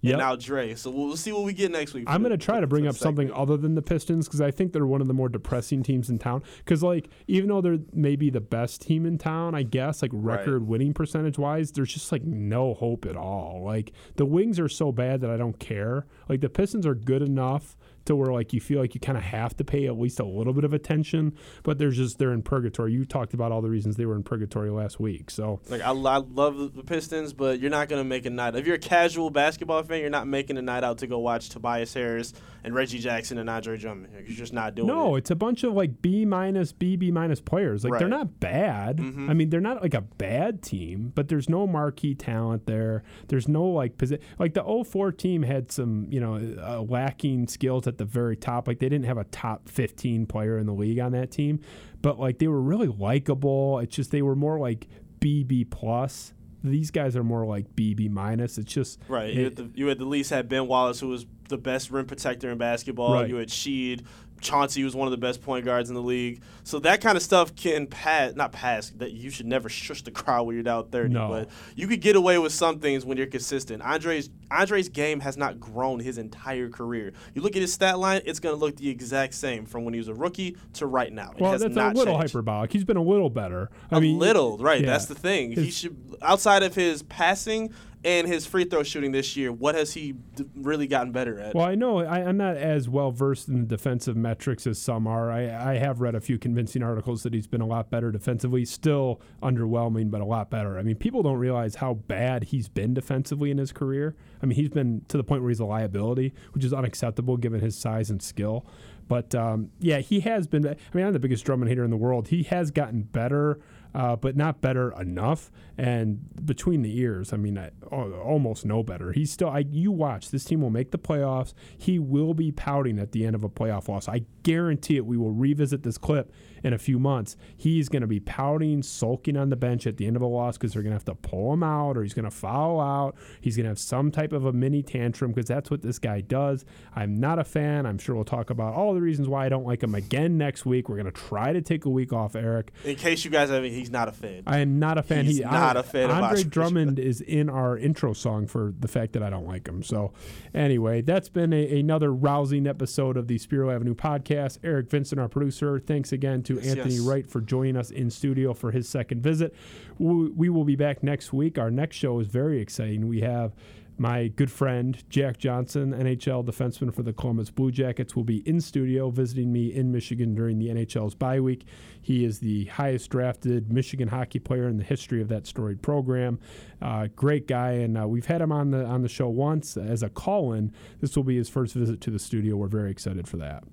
Speaker 2: Yep.
Speaker 3: and now Dre. So we'll, see what we get next week.
Speaker 2: I'm going to try to bring up
Speaker 3: the
Speaker 2: something
Speaker 3: segment.
Speaker 2: other than the Pistons because I think they're one of the more depressing teams in town. Because like even though they're maybe the best team in town, I guess like
Speaker 3: Right.
Speaker 2: record winning percentage wise, there's just like no hope at all. Like the Wings are so bad that I don't care. Like the Pistons are good enough to where like you feel like you kind of have to pay at least a little bit of attention, but they're just they're in purgatory. You talked about all the reasons they were in purgatory last week, so.
Speaker 3: Like I, I love the- Pistons, but you're not gonna make a night. If you're a casual basketball fan, you're not making a night out to go watch Tobias Harris and Reggie Jackson and Andre Drummond. You're just not doing
Speaker 2: No,
Speaker 3: it.
Speaker 2: it's a bunch of like B minus, B, B minus players. Like they're not bad. I mean, they're not like a bad team, but there's no marquee talent there. There's no like posi- like the 04 team had some, you know, uh, lacking skills at the very top. Like they didn't have a top 15 player in the league on that team, but like they were really likable. It's just they were more like BB plus. These guys are more like BB minus. It's just
Speaker 3: Right. You
Speaker 2: it-
Speaker 3: had, the, you had the least had Ben Wallace, who was the best rim protector in basketball.
Speaker 2: Right.
Speaker 3: You had Sheed. Chauncey was one of the best point guards in the league. So that kind of stuff can pass, not pass, that you should never shush the crowd when you're down 30.
Speaker 2: No.
Speaker 3: But you could get away with some things when you're consistent. Andre's Andre's game has not grown his entire career. You look at his stat line, it's going to look the exact same from when he was a rookie to right now. It
Speaker 2: well, that's a little
Speaker 3: changed.
Speaker 2: hyperbolic. He's been a little better. I
Speaker 3: a
Speaker 2: mean,
Speaker 3: little, right?
Speaker 2: yeah.
Speaker 3: That's the thing. he should, outside of his passing and his free throw shooting this year, what has he d- really gotten better at?
Speaker 2: Well, I know I, I'm not as well versed in the defensive metrics as some are. I, I have read a few convincing articles that he's been a lot better defensively. Still underwhelming, but a lot better. I mean, people don't realize how bad he's been defensively in his career. I mean, he's been to the point where he's a liability, which is unacceptable given his size and skill. But um, yeah, he has been. I mean, I'm the biggest Drummond hater in the world. He has gotten better. Uh, but not better enough. And between the ears, I mean, I, almost no better. He's still. I, you watch. This team will make the playoffs. He will be pouting at the end of a playoff loss. I guarantee it. We will revisit this clip in a few months. He's going to be pouting, sulking on the bench at the end of a loss because they're going to have to pull him out, or he's going to foul out. He's going to have some type of a mini tantrum because that's what this guy does. I'm not a fan. I'm sure we'll talk about all the reasons why I don't like him again next week. We're going to try to take a week off, Eric.
Speaker 3: In case you guys haven't, he's not a fan.
Speaker 2: I am not a fan.
Speaker 3: He's not a fan of
Speaker 2: Andre Drummond is in our intro song for the fact that I don't like him. So, anyway, that's been a, another rousing episode of the Spiro Avenue podcast. Eric Vincent, our producer. Thanks again to
Speaker 3: Yes,
Speaker 2: Anthony
Speaker 3: yes.
Speaker 2: Wright for joining us in studio for his second visit. We, we will be back next week. Our next show is very exciting. We have my good friend Jack Johnson, NHL defenseman for the Columbus Blue Jackets, will be in studio visiting me in Michigan during the NHL's bye week. He is the highest drafted Michigan hockey player in the history of that storied program. Uh, great guy, and uh, we've had him on the on the show once as a call-in. This will be his first visit to the studio. We're very excited for that.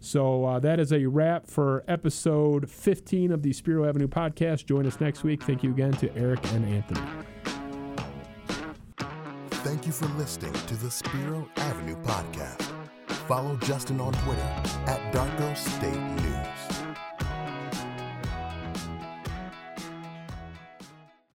Speaker 2: So uh, that is a wrap for episode 15 of the Spiro Avenue podcast. Join us next week. Thank you again to Eric and Anthony.
Speaker 4: Thank you for listening to the Spiro Avenue podcast. Follow Justin on Twitter at Darko State News.